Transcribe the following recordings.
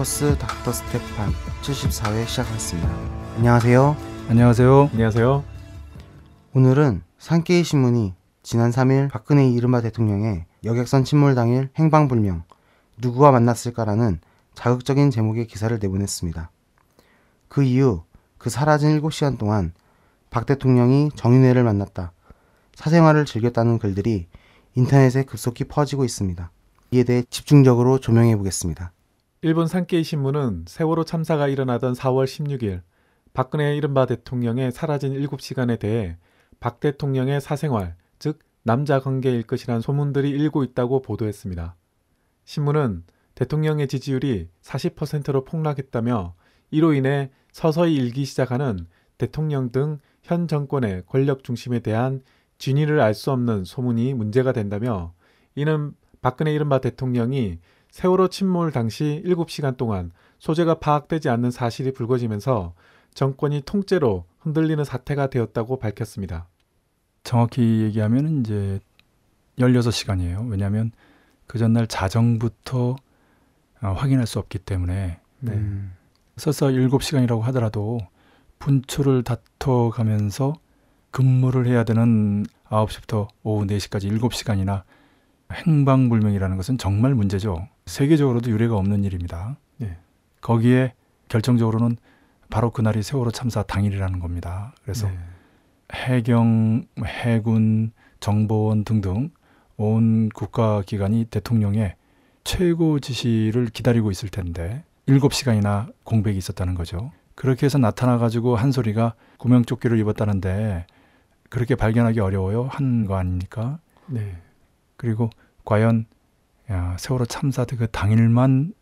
포커스 닥터 스테판 74회 시작하겠습니다. 안녕하세요. 안녕하세요. 안녕하세요. 오늘은 산케이 신문이 지난 3일 박근혜 이른바 대통령의 여객선 침몰 당일 행방불명 누구와 만났을까라는 자극적인 제목의 기사를 내보냈습니다. 그 이후 그 사라진 7시간 동안 박 대통령이 정윤회를 만났다. 사생활을 즐겼다는 글들이 인터넷에 급속히 퍼지고 있습니다. 이에 대해 집중적으로 조명해 보겠습니다. 일본 산케이 신문은 세월호 참사가 일어나던 4월 16일 박근혜 이른바 대통령의 사라진 7시간에 대해 박 대통령의 사생활, 즉 남자 관계일 것이란 소문들이 일고 있다고 보도했습니다. 신문은 대통령의 지지율이 40%로 폭락했다며 이로 인해 서서히 일기 시작하는 대통령 등 현 정권의 권력 중심에 대한 진위를 알 수 없는 소문이 문제가 된다며 이는 박근혜 이른바 대통령이 세월호 침몰 당시 7시간 동안 소재가 파악되지 않는 사실이 불거지면서 정권이 통째로 흔들리는 사태가 되었다고 밝혔습니다. 정확히 얘기하면 이제 16시간이에요. 왜냐하면 그 전날 자정부터 어, 확인할 수 없기 때문에 네. 음, 설사 7시간이라고 하더라도 분초를 다퉈가면서 근무를 해야 되는 9시부터 오후 4시까지 7시간이나 행방불명이라는 것은 정말 문제죠. 세계적으로도 유례가 없는 일입니다. 네. 거기에 결정적으로는 바로 그날이 세월호 참사 당일이라는 겁니다. 그래서 네. 해경, 해군, 정보원 등등 온 국가기관이 대통령의 최고 지시를 기다리고 있을 텐데 7시간이나 공백이 있었다는 거죠. 그렇게 해서 나타나 가지고 한 소리가 구명조끼를 입었다는데 그렇게 발견하기 어려워요. 한 거 아닙니까? 네. 그리고 과연 야, 세월호 참사 그 당일만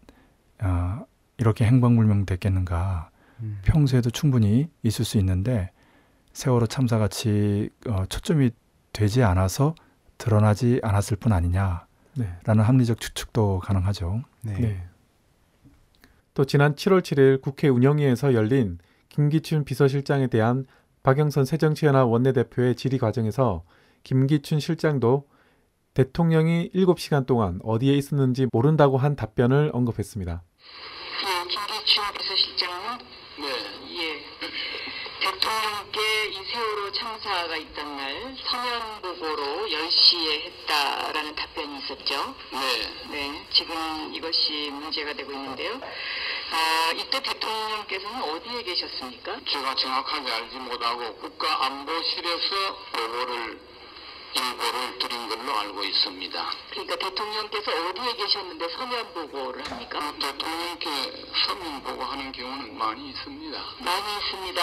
아, 이렇게 행방불명 됐겠는가? 음. 평소에도 충분히 있을 수 있는데 세월호 참사 같이 어, 초점이 되지 않아서 드러나지 않았을 뿐 아니냐라는 네. 합리적 추측도 가능하죠. 네. 네. 또 지난 7월 7일 국회 운영위에서 열린 김기춘 비서실장에 대한 박영선 새정치연합 원내대표의 질의 과정에서 김기춘 실장도 대통령이 7시간 동안 어디에 있었는지 모른다고 한 답변을 언급했습니다. 예, 김기춘 비서실장님. 네. 예. 대통령께 이 세월호 참사가 있던 날 서면 보고로 10시에 했다라는 답변이 있었죠. 네. 네. 지금 이것이 문제가 되고 있는데요. 아, 이때 대통령께서는 어디에 계셨습니까? 제가 정확하게 알지 못하고 국가안보실에서 보고를 일보를 드린 걸로 알고 있습니다. 그러니까 대통령께서 어디에 계셨는데 서면 보고를 합니까? 그 대통령께 서면 보고하는 경우는 많이 있습니다. 많이 있습니다.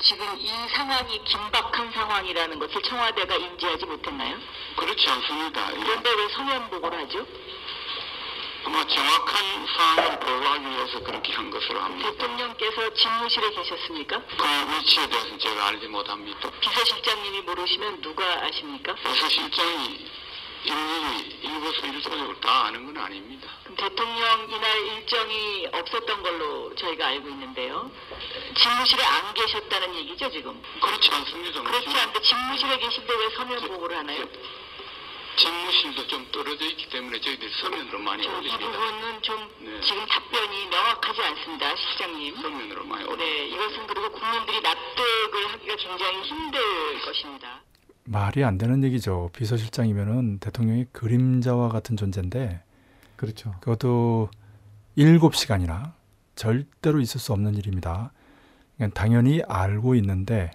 지금 이 상황이 긴박한 상황이라는 것을 청와대가 인지하지 못했나요? 그렇지 않습니다. 예. 그런데 왜 서면 보고를 하죠? 아마 정확한 사항을 보고하기 위해서 그렇게 한 것으로 합니다. 대통령께서 집무실에 계셨습니까? 그 위치에 대해서는 제가 알지 못합니다. 비서실장님이 모르시면 누가 아십니까? 비서실장이 일일이 일거수일투족을 다 아는 건 아닙니다. 그럼 대통령 이날 일정이 없었던 걸로 저희가 알고 있는데요. 집무실에 안 계셨다는 얘기죠, 지금? 그렇지 않습니다. 그렇지 않은데 집무실에 계신데 왜 서면 보고를 하나요? 집무실도 좀 떨어져 있기 때문에 저희들이 서면으로 많이 저이 올립니다. 부분은 좀 네. 지금 답변이 명확하지 않습니다, 시장님. 서면으로 많이 올립니다. 네, 이것은 그리고 국민들이 납득을 하기가 굉장히 힘들 것입니다. 말이 안 되는 얘기죠. 비서실장이면은 대통령의 그림자와 같은 존재인데 그렇죠. 그것도 7시간이나 절대로 있을 수 없는 일입니다. 그러니까 당연히 알고 있는데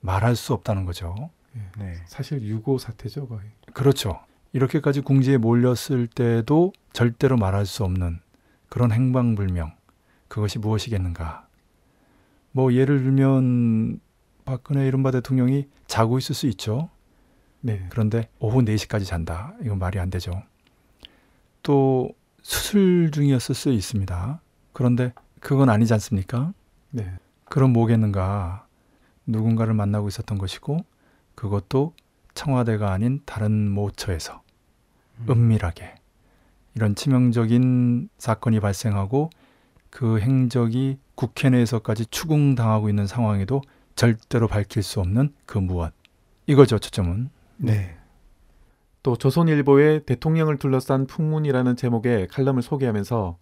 말할 수 없다는 거죠. 네. 사실 유고 사태죠, 거의. 그렇죠. 이렇게까지 궁지에 몰렸을 때도 절대로 말할 수 없는 그런 행방불명. 그것이 무엇이겠는가? 뭐 예를 들면 박근혜 이른바 대통령이 자고 있을 수 있죠. 네. 그런데 오후 4시까지 잔다. 이건 말이 안 되죠. 또 수술 중이었을 수 있습니다. 그런데 그건 아니지 않습니까? 네. 그럼 뭐겠는가? 누군가를 만나고 있었던 것이고 그것도 청와대가 아닌 다른 모처에서 은밀하게 이런 치명적인 사건이 발생하고 그 행적이 국회 내에서까지 추궁당하고 있는 상황에도 절대로 밝힐 수 없는 그 무엇. 이거죠, 초점은. 네. 또 조선일보의 대통령을 둘러싼 풍문이라는 제목의 칼럼을 소개하면서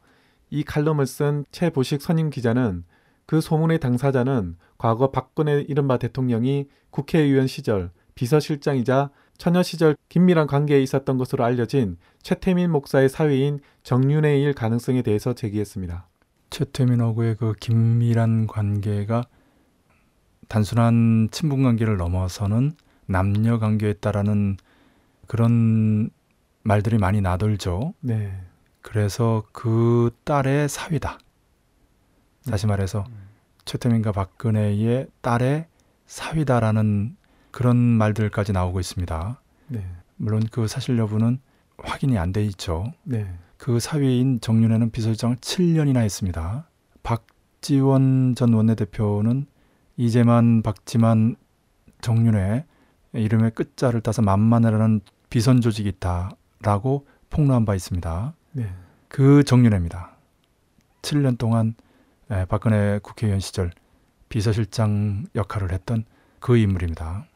이 칼럼을 쓴 최보식 선임 기자는 그 소문의 당사자는 과거 박근혜 이른바 대통령이 국회의원 시절 비서실장이자 처녀 시절 긴밀한 관계에 있었던 것으로 알려진 최태민 목사의 사위인 정윤회일 가능성에 대해서 제기했습니다. 최태민하고의 그 긴밀한 관계가 단순한 친분 관계를 넘어서는 남녀 관계였다라는 그런 말들이 많이 나돌죠. 네. 그래서 그 딸의 사위다. 다시 말해서 최태민과 박근혜의 딸의 사위다라는 그런 말들까지 나오고 있습니다. 네. 물론 그 사실 여부는 확인이 안 돼 있죠. 네. 그 사위인 정윤회는 비서실장을 7년이나 했습니다. 박지원 전 원내대표는 이재만, 박지만, 정윤회 이름의 끝자를 따서 만만해라는 비선 조직이 있다라고 폭로한 바 있습니다. 네. 그 정윤회입니다. 7년 동안 예, 박근혜 국회의원 시절 비서실장 역할을 했던 그 인물입니다.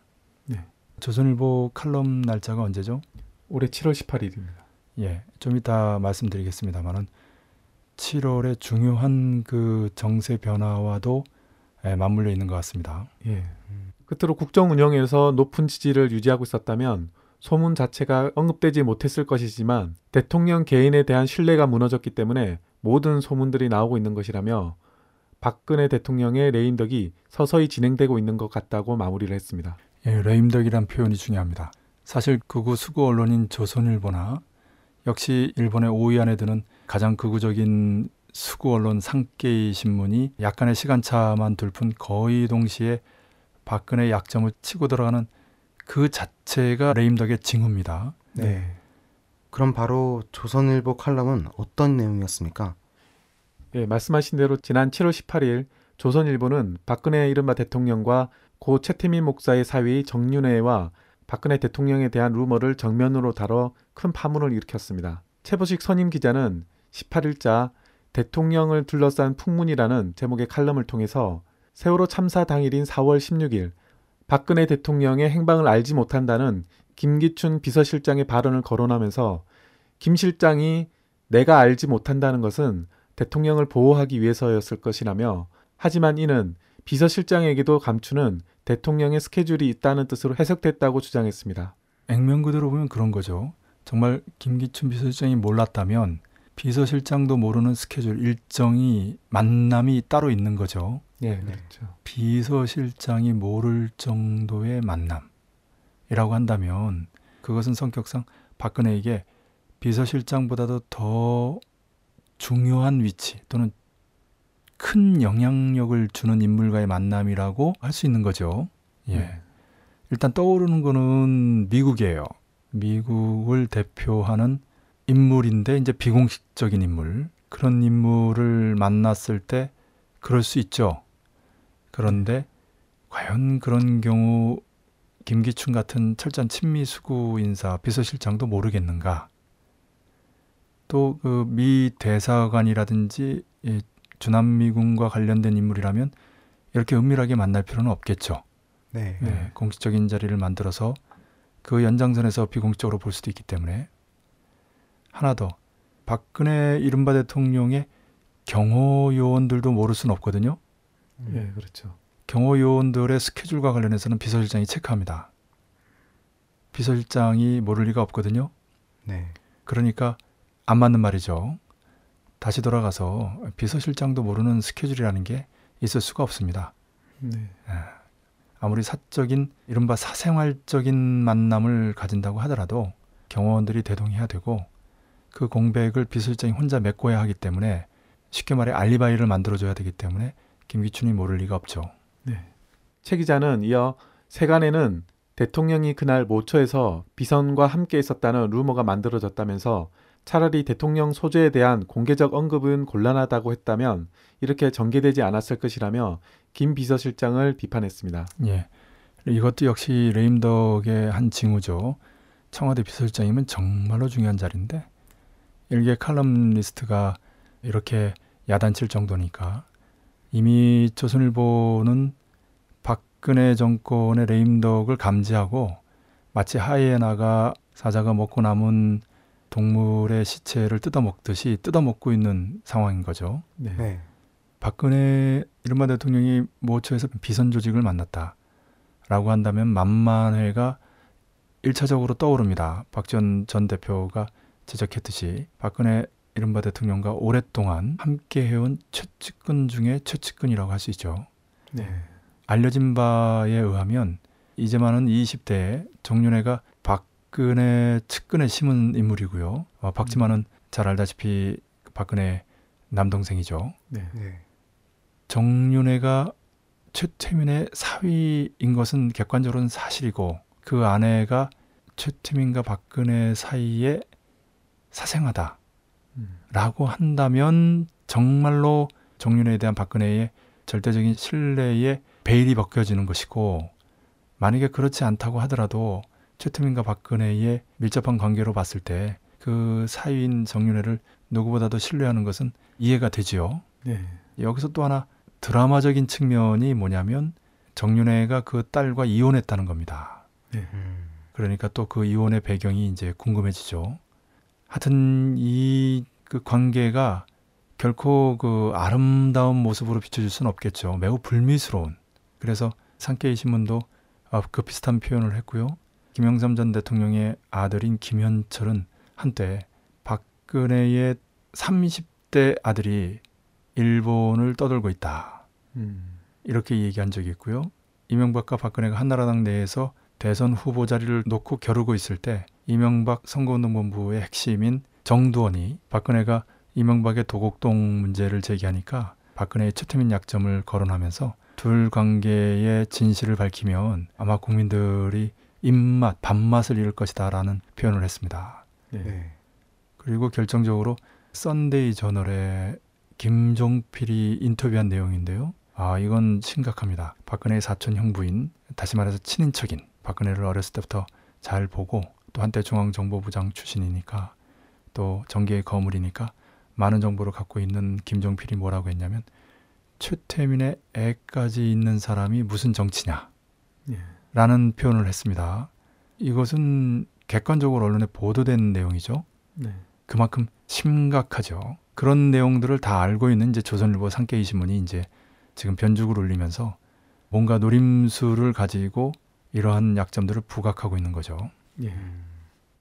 네. 조선일보 칼럼 날짜가 언제죠? 올해 7월 18일입니다. 예, 좀 이따 말씀드리겠습니다만은 7월에 중요한 그 정세 변화와도 예, 맞물려 있는 것 같습니다. 예. 끝으로 국정 운영에서 높은 지지를 유지하고 있었다면 소문 자체가 언급되지 못했을 것이지만 대통령 개인에 대한 신뢰가 무너졌기 때문에 모든 소문들이 나오고 있는 것이라며 박근혜 대통령의 레임덕이 서서히 진행되고 있는 것 같다고 마무리를 했습니다. 예, 레임덕이란 표현이 중요합니다. 사실 극우 수구 언론인 조선일보나 역시 일본의 5위 안에 드는 가장 극우적인 수구 언론 상케이 신문이 약간의 시간차만 둘 뿐 거의 동시에 박근혜 약점을 치고 들어가는 그 자체가 레임덕의 징후입니다. 네. 그럼 바로 조선일보 칼럼은 어떤 내용이었습니까? 예, 말씀하신 대로 지난 7월 18일 조선일보는 박근혜 이른바 대통령과 고 최태민 목사의 사위 정윤회와 박근혜 대통령에 대한 루머를 정면으로 다뤄 큰 파문을 일으켰습니다. 최보식 선임 기자는 18일자 대통령을 둘러싼 풍문이라는 제목의 칼럼을 통해서 세월호 참사 당일인 4월 16일 박근혜 대통령의 행방을 알지 못한다는 김기춘 비서실장의 발언을 거론하면서 김 실장이 내가 알지 못한다는 것은 대통령을 보호하기 위해서였을 것이라며 하지만 이는 비서실장에게도 감추는 대통령의 스케줄이 있다는 뜻으로 해석됐다고 주장했습니다. 액면 그대로 보면 그런 거죠. 정말 김기춘 비서실장이 몰랐다면 비서실장도 모르는 스케줄 일정이 만남이 따로 있는 거죠. 예, 그렇죠. 비서실장이 모를 정도의 만남이라고 한다면 그것은 성격상 박근혜에게 비서실장보다도 더 중요한 위치 또는 큰 영향력을 주는 인물과의 만남이라고 할 수 있는 거죠. 예. 네. 일단 떠오르는 거는 미국이에요. 미국을 대표하는 인물인데 이제 비공식적인 인물 그런 인물을 만났을 때 그럴 수 있죠. 그런데 과연 그런 경우 김기춘 같은 철저한 친미 수구 인사 비서실장도 모르겠는가? 또그미 대사관이라든지 이 주남미군과 관련된 인물이라면 이렇게 은밀하게 만날 필요는 없겠죠. 네. 네, 공식적인 자리를 만들어서 그 연장선에서 비공식적으로 볼 수도 있기 때문에 하나 더 박근혜 이른바 대통령의 경호 요원들도 모를 수는 없거든요. 예, 그렇죠. 경호 요원들의 스케줄과 관련해서는 비서실장이 체크합니다. 비서실장이 모를 리가 없거든요. 네. 그러니까 안 맞는 말이죠. 다시 돌아가서 비서실장도 모르는 스케줄이라는 게 있을 수가 없습니다. 네. 아무리 사적인 이른바 사생활적인 만남을 가진다고 하더라도 경호원들이 대동해야 되고 그 공백을 비서실장이 혼자 메꿔야 하기 때문에 쉽게 말해 알리바이를 만들어줘야 되기 때문에 김기춘이 모를 리가 없죠. 최 기자는 이어 세간에는 대통령이 그날 모처에서 비선과 함께 있었다는 루머가 만들어졌다면서 차라리 대통령 소재에 대한 공개적 언급은 곤란하다고 했다면 이렇게 전개되지 않았을 것이라며 김 비서실장을 비판했습니다. 예. 이것도 역시 레임덕의 한 징후죠. 청와대 비서실장이면 정말로 중요한 자리인데 일개 칼럼니스트가 이렇게 야단칠 정도니까 이미 조선일보는 박근혜 정권의 레임덕을 감지하고 마치 하이에나가 사자가 먹고 남은 동물의 시체를 뜯어먹듯이 뜯어먹고 있는 상황인 거죠. 네. 네. 박근혜 이른바 대통령이 모처에서 비선 조직을 만났다라고 한다면 만만회가 1차적으로 떠오릅니다. 박지원 전 대표가 지적했듯이 박근혜 이른바 대통령과 오랫동안 함께 해온 최측근 중에 최측근이라고 할 수 있죠. 네. 알려진 바에 의하면 이제 많은 20대에 정윤회가 박근혜 측근에 심은 인물이고요. 어, 박지만은 잘 알다시피 박근혜 남동생이죠. 네. 네. 정윤회가 최태민의 사위인 것은 객관적으로는 사실이고 그 아내가 최태민과 박근혜 사이에 사생하다라고 음. 한다면 정말로 정윤회에 대한 박근혜의 절대적인 신뢰에 베일이 벗겨지는 것이고 만약에 그렇지 않다고 하더라도 최태민과 박근혜의 밀접한 관계로 봤을 때 그 사위인 정윤회를 누구보다도 신뢰하는 것은 이해가 되지요. 네. 여기서 또 하나 드라마적인 측면이 뭐냐면 정윤회가 그 딸과 이혼했다는 겁니다. 음. 그러니까 또 그 이혼의 배경이 이제 궁금해지죠. 하여튼 이 그 관계가 결코 그 아름다운 모습으로 비춰질 수는 없겠죠. 매우 불미스러운. 그래서 산케이 신문도 아, 그 비슷한 표현을 했고요. 김영삼 전 대통령의 아들인 김현철은 한때 박근혜의 30대 아들이 일본을 떠돌고 있다. 음. 이렇게 얘기한 적이 있고요. 이명박과 박근혜가 한나라당 내에서 대선 후보 자리를 놓고 겨루고 있을 때 이명박 선거운동본부의 핵심인 정두원이 박근혜가 이명박의 도곡동 문제를 제기하니까 박근혜의 최태민 약점을 거론하면서 둘 관계의 진실을 밝히면 아마 국민들이 입맛, 밥맛을 잃을 것이다라는 표현을 했습니다. 네. 네. 그리고 결정적으로 썬데이 저널에 김종필이 인터뷰한 내용인데요. 아, 이건 심각합니다. 박근혜의 사촌 형부인, 다시 말해서 친인척인 박근혜를 어렸을 때부터 잘 보고 또 한때 중앙정보부장 출신이니까 또 정계의 거물이니까 많은 정보를 갖고 있는 김종필이 뭐라고 했냐면 최태민의 애까지 있는 사람이 무슨 정치냐 예. 라는 표현을 했습니다. 이것은 객관적으로 언론에 보도된 내용이죠. 네. 그만큼 심각하죠. 그런 내용들을 다 알고 있는 이제 조선일보 산케이 신문이 이제 지금 변죽을 울리면서 뭔가 노림수를 가지고 이러한 약점들을 부각하고 있는 거죠. 예.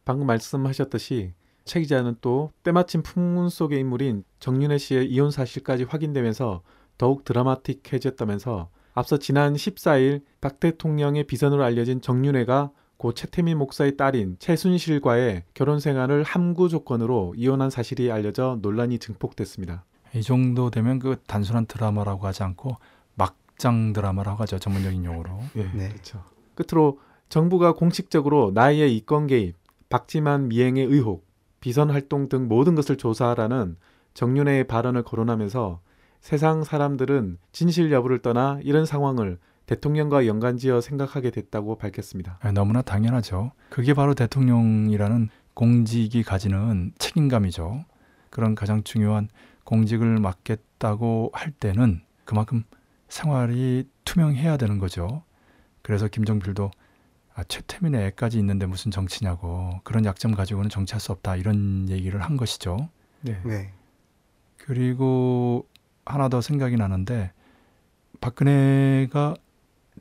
방금 말씀하셨듯이 최 기자는 또 때마침 풍문 속의 인물인 정윤혜 씨의 이혼 사실까지 확인되면서 더욱 드라마틱해졌다면서 앞서 지난 14일 박 대통령의 비선으로 알려진 정윤회가 고 최태민 목사의 딸인 최순실과의 결혼 생활을 함구 조건으로 이혼한 사실이 알려져 논란이 증폭됐습니다. 이 정도 되면 그 단순한 드라마라고 하지 않고 막장 드라마라고 하죠. 전문적인 용어로. 예, 네. 그렇죠. 끝으로 정부가 공식적으로 나이의 이권 개입, 박지만 미행의 의혹, 비선 활동 등 모든 것을 조사하라는 정윤회의 발언을 거론하면서 세상 사람들은 진실 여부를 떠나 이런 상황을 대통령과 연관지어 생각하게 됐다고 밝혔습니다. 아, 너무나 당연하죠. 그게 바로 대통령이라는 공직이 가지는 책임감이죠. 그런 가장 중요한 공직을 맡겠다고 할 때는 그만큼 생활이 투명해야 되는 거죠. 그래서 김정필도 아, 최태민의 애까지 있는데 무슨 정치냐고 그런 약점 가지고는 정치할 수 없다 이런 얘기를 한 것이죠. 네. 네. 그리고 하나 더 생각이 나는데 박근혜가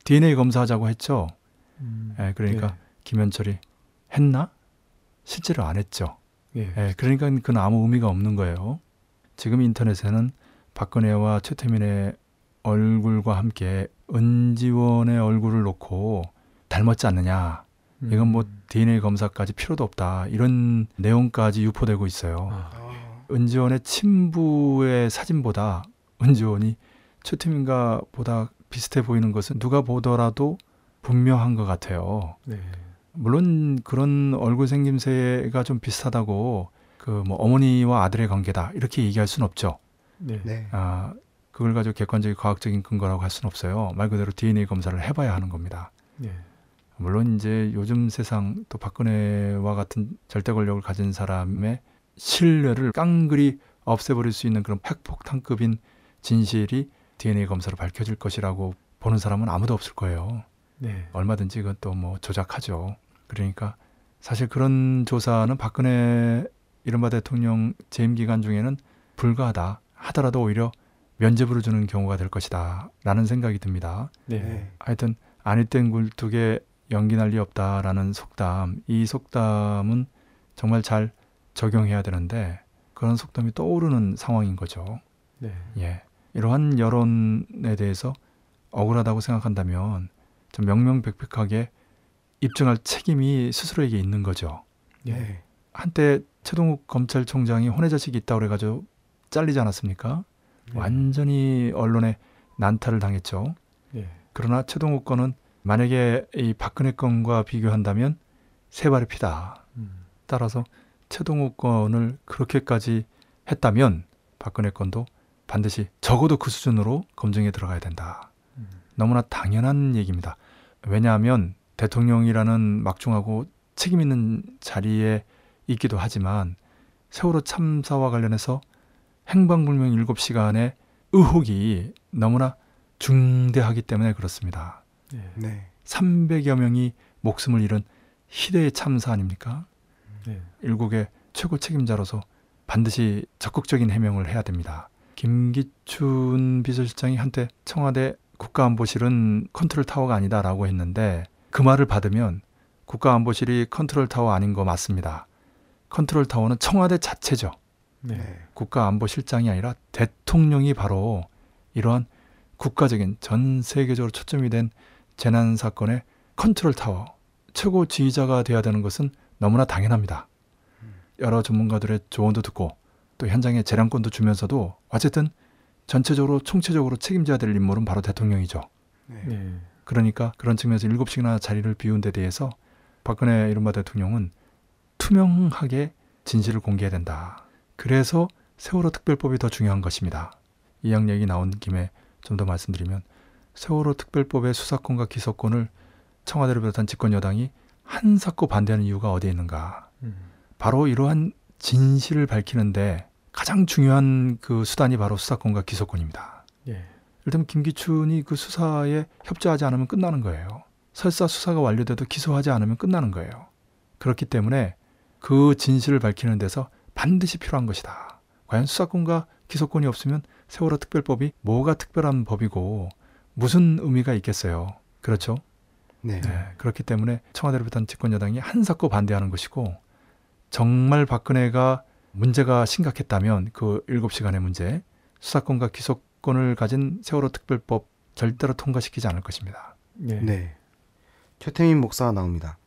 DNA 검사하자고 했죠. 음, 예, 그러니까 김현철이 했나? 실제로 안 했죠. 예. 예, 그러니까 그건 아무 의미가 없는 거예요. 지금 인터넷에는 박근혜와 최태민의 얼굴과 함께 은지원의 얼굴을 놓고 닮았지 않느냐. 음. 이건 뭐 DNA 검사까지 필요도 없다. 이런 내용까지 유포되고 있어요. 아, 은지원의 친부의 사진보다 은지원이 최태민과 보다 비슷해 보이는 것은 누가 보더라도 분명한 것 같아요. 네. 물론 그런 얼굴 생김새가 좀 비슷하다고 그 뭐 어머니와 아들의 관계다 이렇게 얘기할 수는 없죠. 네. 네. 아 그걸 가지고 객관적인 과학적인 근거라고 할 수는 없어요. 말 그대로 DNA 검사를 해봐야 하는 겁니다. 네. 물론 이제 요즘 세상 또 박근혜와 같은 절대 권력을 가진 사람의 신뢰를 깡그리 없애버릴 수 있는 그런 핵폭탄급인 진실이 DNA 검사로 밝혀질 것이라고 보는 사람은 아무도 없을 거예요. 네. 얼마든지 그건 또 뭐 조작하죠. 그러니까 사실 그런 조사는 박근혜 이른바 대통령 재임 기간 중에는 불가하다 하더라도 오히려 면죄부를 주는 경우가 될 것이다 라는 생각이 듭니다. 네. 하여튼 아니땐 굴뚝에 연기 날리 없다라는 속담 이 속담은 정말 잘 적용해야 되는데 그런 속담이 떠오르는 상황인 거죠. 네. 예. 이러한 여론에 대해서 억울하다고 생각한다면 좀 명명백백하게 입증할 책임이 스스로에게 있는 거죠. 네. 한때 최동욱 검찰총장이 혼외자식이 있다고 그래가지고 잘리지 않았습니까? 완전히 언론에 난타를 당했죠. 네. 그러나 최동욱 건은 만약에 이 박근혜 건과 비교한다면 세 발의 피다. 음. 따라서 최동욱 건을 그렇게까지 했다면 박근혜 건도 반드시 적어도 그 수준으로 검증에 들어가야 된다. 음. 너무나 당연한 얘기입니다. 왜냐하면 대통령이라는 막중하고 책임 있는 자리에 있기도 하지만 세월호 참사와 관련해서 행방불명 7시간의 의혹이 너무나 중대하기 때문에 그렇습니다. 네. 네. 300여 명이 목숨을 잃은 희대의 참사 아닙니까? 네. 일국의 최고 책임자로서 반드시 적극적인 해명을 해야 됩니다. 김기춘 비서실장이 한때 청와대 국가안보실은 컨트롤 타워가 아니다라고 했는데 그 말을 받으면 국가안보실이 컨트롤 타워 아닌 거 맞습니다. 컨트롤 타워는 청와대 자체죠. 네. 네. 국가안보실장이 아니라 대통령이 바로 이러한 국가적인 전 세계적으로 초점이 된 재난 사건의 컨트롤 타워 최고 지휘자가 돼야 되는 것은 너무나 당연합니다. 여러 전문가들의 조언도 듣고 또 현장에 재량권도 주면서도 어쨌든 전체적으로 총체적으로 책임져야 될 인물은 바로 대통령이죠. 네. 네. 그러니까 그런 측면에서 일곱 시간씩이나 자리를 비운 데 대해서 박근혜 이른바 대통령은 투명하게 진실을 공개해야 된다. 그래서 세월호 특별법이 더 중요한 것입니다. 이양 얘기 나온 김에 좀 더 말씀드리면 세월호 특별법의 수사권과 기소권을 청와대를 비롯한 집권 여당이 한사코 반대하는 이유가 어디에 있는가? 음. 바로 이러한 진실을 밝히는데 가장 중요한 그 수단이 바로 수사권과 기소권입니다. 예. 일단 김기춘이 그 수사에 협조하지 않으면 끝나는 거예요. 설사 수사가 완료돼도 기소하지 않으면 끝나는 거예요. 그렇기 때문에 그 진실을 밝히는 데서 반드시 필요한 것이다. 과연 수사권과 기소권이 없으면 세월호 특별법이 뭐가 특별한 법이고 무슨 의미가 있겠어요. 그렇죠? 네. 네, 그렇기 때문에 청와대를 비롯한 집권 여당이 한사코 반대하는 것이고 정말 박근혜가 문제가 심각했다면 그 7시간의 문제 수사권과 기소권을 가진 세월호 특별법 절대로 통과시키지 않을 것입니다. 네. 네. 최태민 목사가 나옵니다.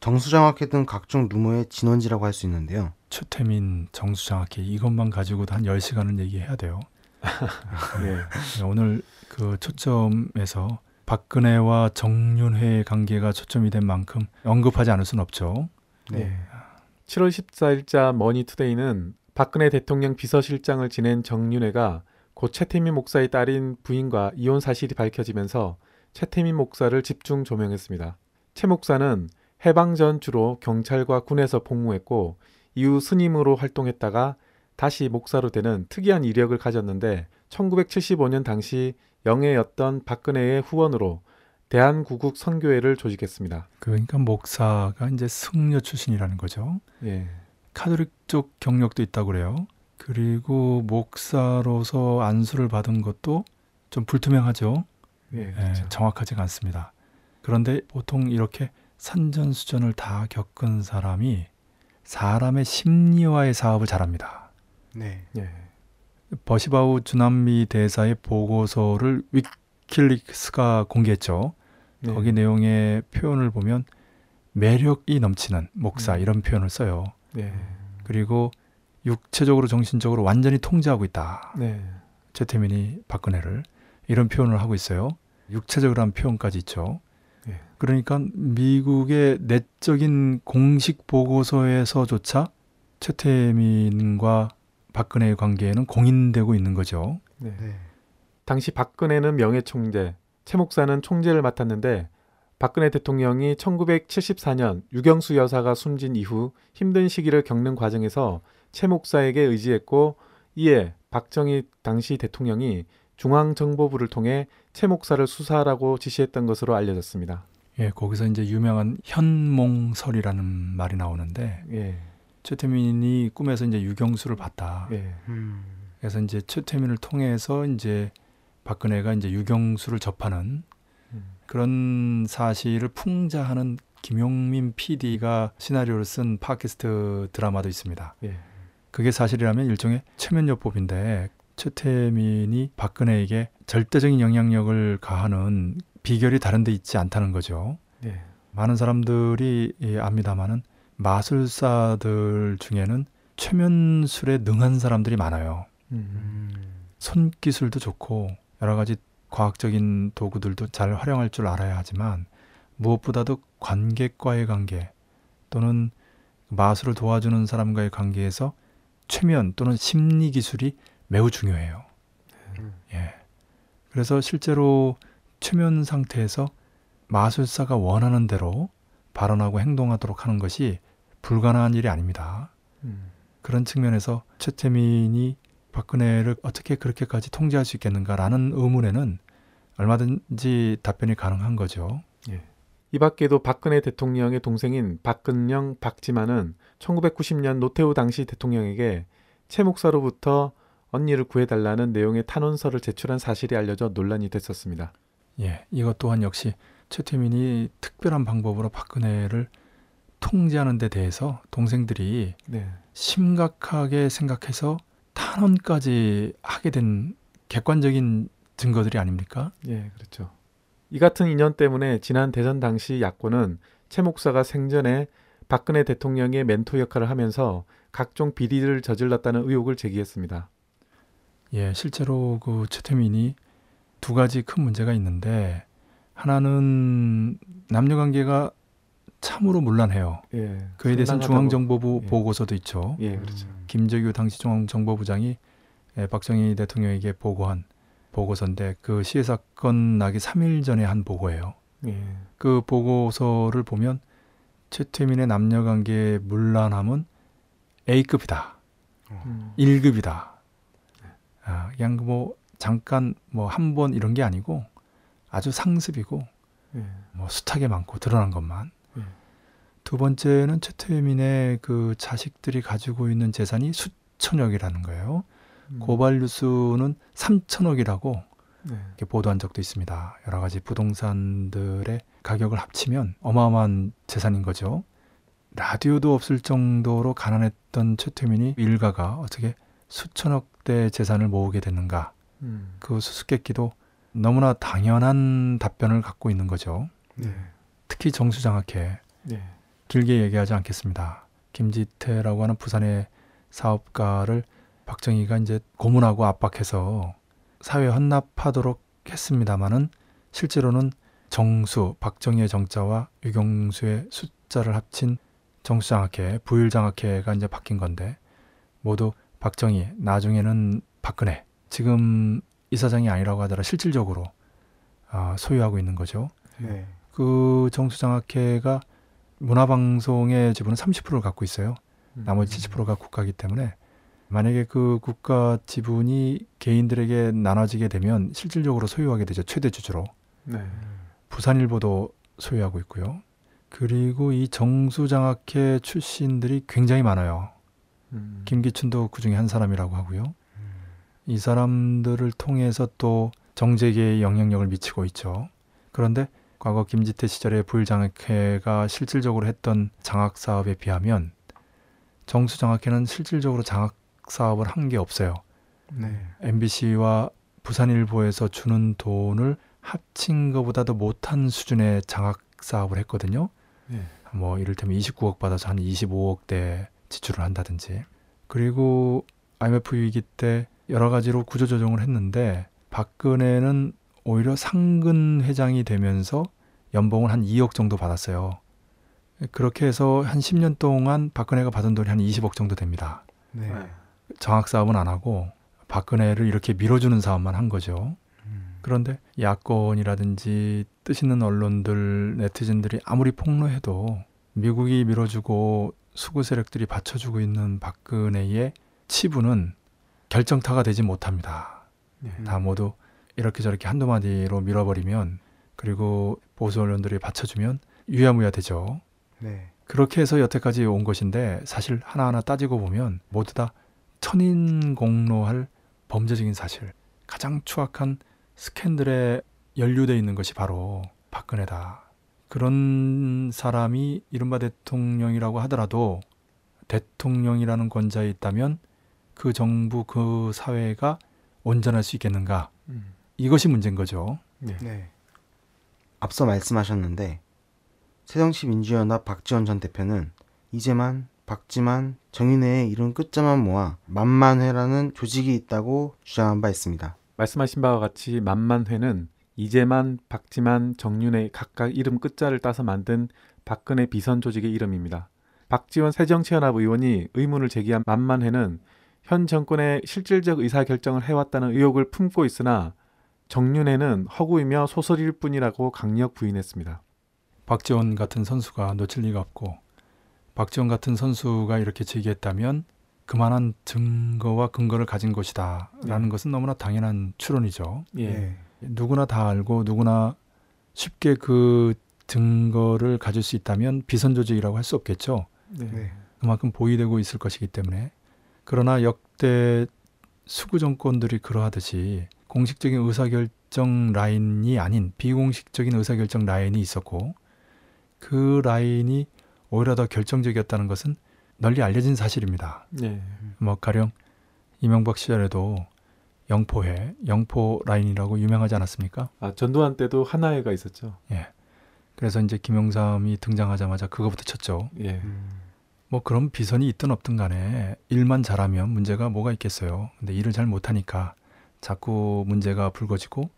정수장학회 등 각종 루머의 진원지라고 할 수 있는데요. 최태민, 정수장학회 이것만 가지고도 한 10시간은 얘기해야 돼요. 네. 오늘 그 초점에서 박근혜와 정윤회의 관계가 초점이 된 만큼 언급하지 않을 수는 없죠. 네. 7월 14일자 머니투데이는 박근혜 대통령 비서실장을 지낸 정윤회가 고 최태민 목사의 딸인 부인과 이혼 사실이 밝혀지면서 최태민 목사를 집중 조명했습니다. 최 목사는 해방 전 주로 경찰과 군에서 복무했고 이후 스님으로 활동했다가 다시 목사로 되는 특이한 이력을 가졌는데 1975년 당시 영예였던 박근혜의 후원으로 대한구국 선교회를 조직했습니다. 그러니까 목사가 이제 승려 출신이라는 거죠. 예. 카톨릭 쪽 경력도 있다고 그래요. 그리고 목사로서 안수를 받은 것도 좀 불투명하죠. 예. 예, 그렇죠. 정확하지가 않습니다. 그런데 보통 이렇게 산전수전을 다 겪은 사람이 사람의 심리와의 사업을 잘합니다. 네. 예. 버시바우 주남미 대사의 보고서를 위킬릭스가 공개했죠. 네. 거기 내용의 표현을 보면 매력이 넘치는 목사 음. 이런 표현을 써요. 네. 그리고 육체적으로 정신적으로 완전히 통제하고 있다. 네. 최태민이 박근혜를 이런 표현을 하고 있어요. 육체적으로 한 표현까지 있죠. 네. 그러니까 미국의 내적인 공식 보고서에서조차 최태민과 박근혜의 관계에는 공인되고 있는 거죠. 네. 네. 당시 박근혜는 명예 총재, 최 목사는 총재를 맡았는데 박근혜 대통령이 1974년 유경수 여사가 숨진 이후 힘든 시기를 겪는 과정에서 최 목사에게 의지했고 이에 박정희 당시 대통령이 중앙정보부를 통해 최 목사를 수사하라고 지시했던 것으로 알려졌습니다. 예, 거기서 이제 유명한 현몽설이라는 말이 나오는데 예. 최태민이 꿈에서 이제 유경수를 봤다. 예. 음. 그래서 이제 최태민을 통해서 이제 박근혜가 이제 유경수를 접하는 음. 그런 사실을 풍자하는 김용민 PD가 시나리오를 쓴 팟캐스트 드라마도 있습니다. 예. 그게 사실이라면 일종의 최면요법인데 최태민이 박근혜에게 절대적인 영향력을 가하는 비결이 다른 데 있지 않다는 거죠. 예. 많은 사람들이 예, 압니다마는 마술사들 중에는 최면술에 능한 사람들이 많아요. 음. 손기술도 좋고 여러 가지 과학적인 도구들도 잘 활용할 줄 알아야 하지만 무엇보다도 관객과의 관계 또는 마술을 도와주는 사람과의 관계에서 최면 또는 심리 기술이 매우 중요해요. 음. 예. 그래서 실제로 최면 상태에서 마술사가 원하는 대로 발언하고 행동하도록 하는 것이 불가능한 일이 아닙니다. 음. 그런 측면에서 최태민이 박근혜를 어떻게 그렇게까지 통제할 수 있겠는가라는 의문에는 얼마든지 답변이 가능한 거죠. 이 밖에도 박근혜 대통령의 동생인 박근영, 박지만은 1990년 노태우 당시 대통령에게 최 목사로부터 언니를 구해달라는 내용의 탄원서를 제출한 사실이 알려져 논란이 됐었습니다. 예, 이것 또한 역시 최태민이 특별한 방법으로 박근혜를 통제하는 데 대해서 동생들이 네. 심각하게 생각해서 탄원까지 하게 된 객관적인 증거들이 아닙니까? 예, 그렇죠. 이 같은 인연 때문에 지난 대선 당시 야권은 최 목사가 생전에 박근혜 대통령의 멘토 역할을 하면서 각종 비리를 저질렀다는 의혹을 제기했습니다. 예, 실제로 그 최태민이 두 가지 큰 문제가 있는데 하나는 남녀 관계가 참으로 문란해요. 예. 그에 대해서는 중앙정보부 예. 보고서도 있죠. 예, 그렇죠. 김재규 당시 중앙정보부장이 예, 박정희 대통령에게 보고한 보고서인데 그 시해 사건 나기 3일 전에 한 보고예요. 예. 그 보고서를 보면 최태민의 남녀 관계의 문란함은 A급이다. 음. 1급이다. 아, 그냥 뭐 잠깐 뭐 한 번 이런 게 아니고 아주 상습이고 예. 뭐 숱하게 많고 드러난 것만. 예. 두 번째는 최태민의 그 자식들이 가지고 있는 재산이 수천억이라는 거예요. 음. 고발 뉴스는 3천억이라고 네. 이렇게 보도한 적도 있습니다. 여러 가지 부동산들의 가격을 합치면 어마어마한 재산인 거죠. 라디오도 없을 정도로 가난했던 최태민이 일가가 어떻게 수천억대 재산을 모으게 됐는가? 음. 그 수수께끼도 너무나 당연한 답변을 갖고 있는 거죠. 네. 특히 정수장학회 네. 길게 얘기하지 않겠습니다. 김지태라고 하는 부산의 사업가를 박정희가 이제 고문하고 압박해서 사회 헌납하도록 했습니다마는 실제로는 정수, 박정희의 정자와 유경수의 숫자를 합친 정수장학회, 부일장학회가 이제 바뀐 건데 모두 박정희, 나중에는 박근혜, 지금 이사장이 아니라고 하더라 실질적으로 아, 소유하고 있는 거죠. 네. 그 정수장학회가 문화방송의 지분은 30%를 갖고 있어요. 음. 나머지 70%가 국가이기 때문에 만약에 그 국가 지분이 개인들에게 나눠지게 되면 실질적으로 소유하게 되죠. 최대 주주로. 네. 부산일보도 소유하고 있고요. 그리고 이 정수장학회 출신들이 굉장히 많아요. 음. 김기춘도 그 중에 한 사람이라고 하고요. 이 사람들을 통해서 또 정재계에 영향력을 미치고 있죠. 그런데 과거 김지태 시절에 부일장학회가 실질적으로 했던 장학 사업에 비하면 정수장학회는 실질적으로 장학 사업을 한 게 없어요. 네. MBC와 부산일보에서 주는 돈을 합친 것보다도 못한 수준의 장학 사업을 했거든요. 네. 뭐 이를테면 29억 받아서 한 25억대 지출을 한다든지. 그리고 IMF 위기 때 여러 가지로 구조조정을 했는데 박근혜는 오히려 상근 회장이 되면서 연봉을 한 2억 정도 받았어요. 그렇게 해서 한 10년 동안 박근혜가 받은 돈이 한 20억 정도 됩니다. 네. 장학 사업은 안 하고 박근혜를 이렇게 밀어주는 사업만 한 거죠. 음. 그런데 야권이라든지 뜻 있는 언론들, 네티즌들이 아무리 폭로해도 미국이 밀어주고 수구 세력들이 받쳐주고 있는 박근혜의 치부는 결정타가 되지 못합니다. 네. 다 모두 이렇게 저렇게 한두 마디로 밀어버리면 그리고 보수 언론들이 받쳐주면 유야무야 되죠. 네. 그렇게 해서 여태까지 온 것인데 사실 하나하나 따지고 보면 모두 다 천인공노할 범죄적인 사실, 가장 추악한 스캔들에 연루되어 있는 것이 바로 박근혜다. 그런 사람이 이른바 대통령이라고 하더라도 대통령이라는 권자에 있다면 그 정부, 그 사회가 온전할 수 있겠는가? 음. 이것이 문제인 거죠. 네. 네. 앞서 말씀하셨는데 새정치 민주연합 박지원 전 대표는 이재만, 박지만, 정윤회의 이름 끝자만 모아 만만회라는 조직이 있다고 주장한 바 있습니다. 말씀하신 바와 같이 만만회는 이재만, 박지만, 정윤회 각각 이름 끝자를 따서 만든 박근혜 비선 조직의 이름입니다. 박지원 새정치연합 의원이 의문을 제기한 만만회는 현 정권의 실질적 의사결정을 해왔다는 의혹을 품고 있으나 정윤회는 허구이며 소설일 뿐이라고 강력 부인했습니다. 박지원 같은 선수가 놓칠 리가 없고 박지원 같은 선수가 이렇게 제기했다면 그만한 증거와 근거를 가진 것이다라는 네. 것은 너무나 당연한 추론이죠. 예. 누구나 다 알고 누구나 쉽게 그 증거를 가질 수 있다면 비선 조직이라고 할 수 없겠죠. 네. 그만큼 보위되고 있을 것이기 때문에 그러나 역대 수구 정권들이 그러하듯이 공식적인 의사결정 라인이 아닌 비공식적인 의사결정 라인이 있었고 그 라인이 오히려 더 결정적이었다는 것은 널리 알려진 사실입니다. 네. 뭐 가령 이명박 시절에도 영포회, 영포 라인이라고 유명하지 않았습니까? 아, 전두환 때도 하나회가 있었죠. 예. 그래서 이제 김영삼이 등장하자마자 그거부터 쳤죠. 예. 뭐 그런 비선이 있든 없든 간에 일만 잘하면 문제가 뭐가 있겠어요. 근데 일을 잘 못하니까 자꾸 문제가 불거지고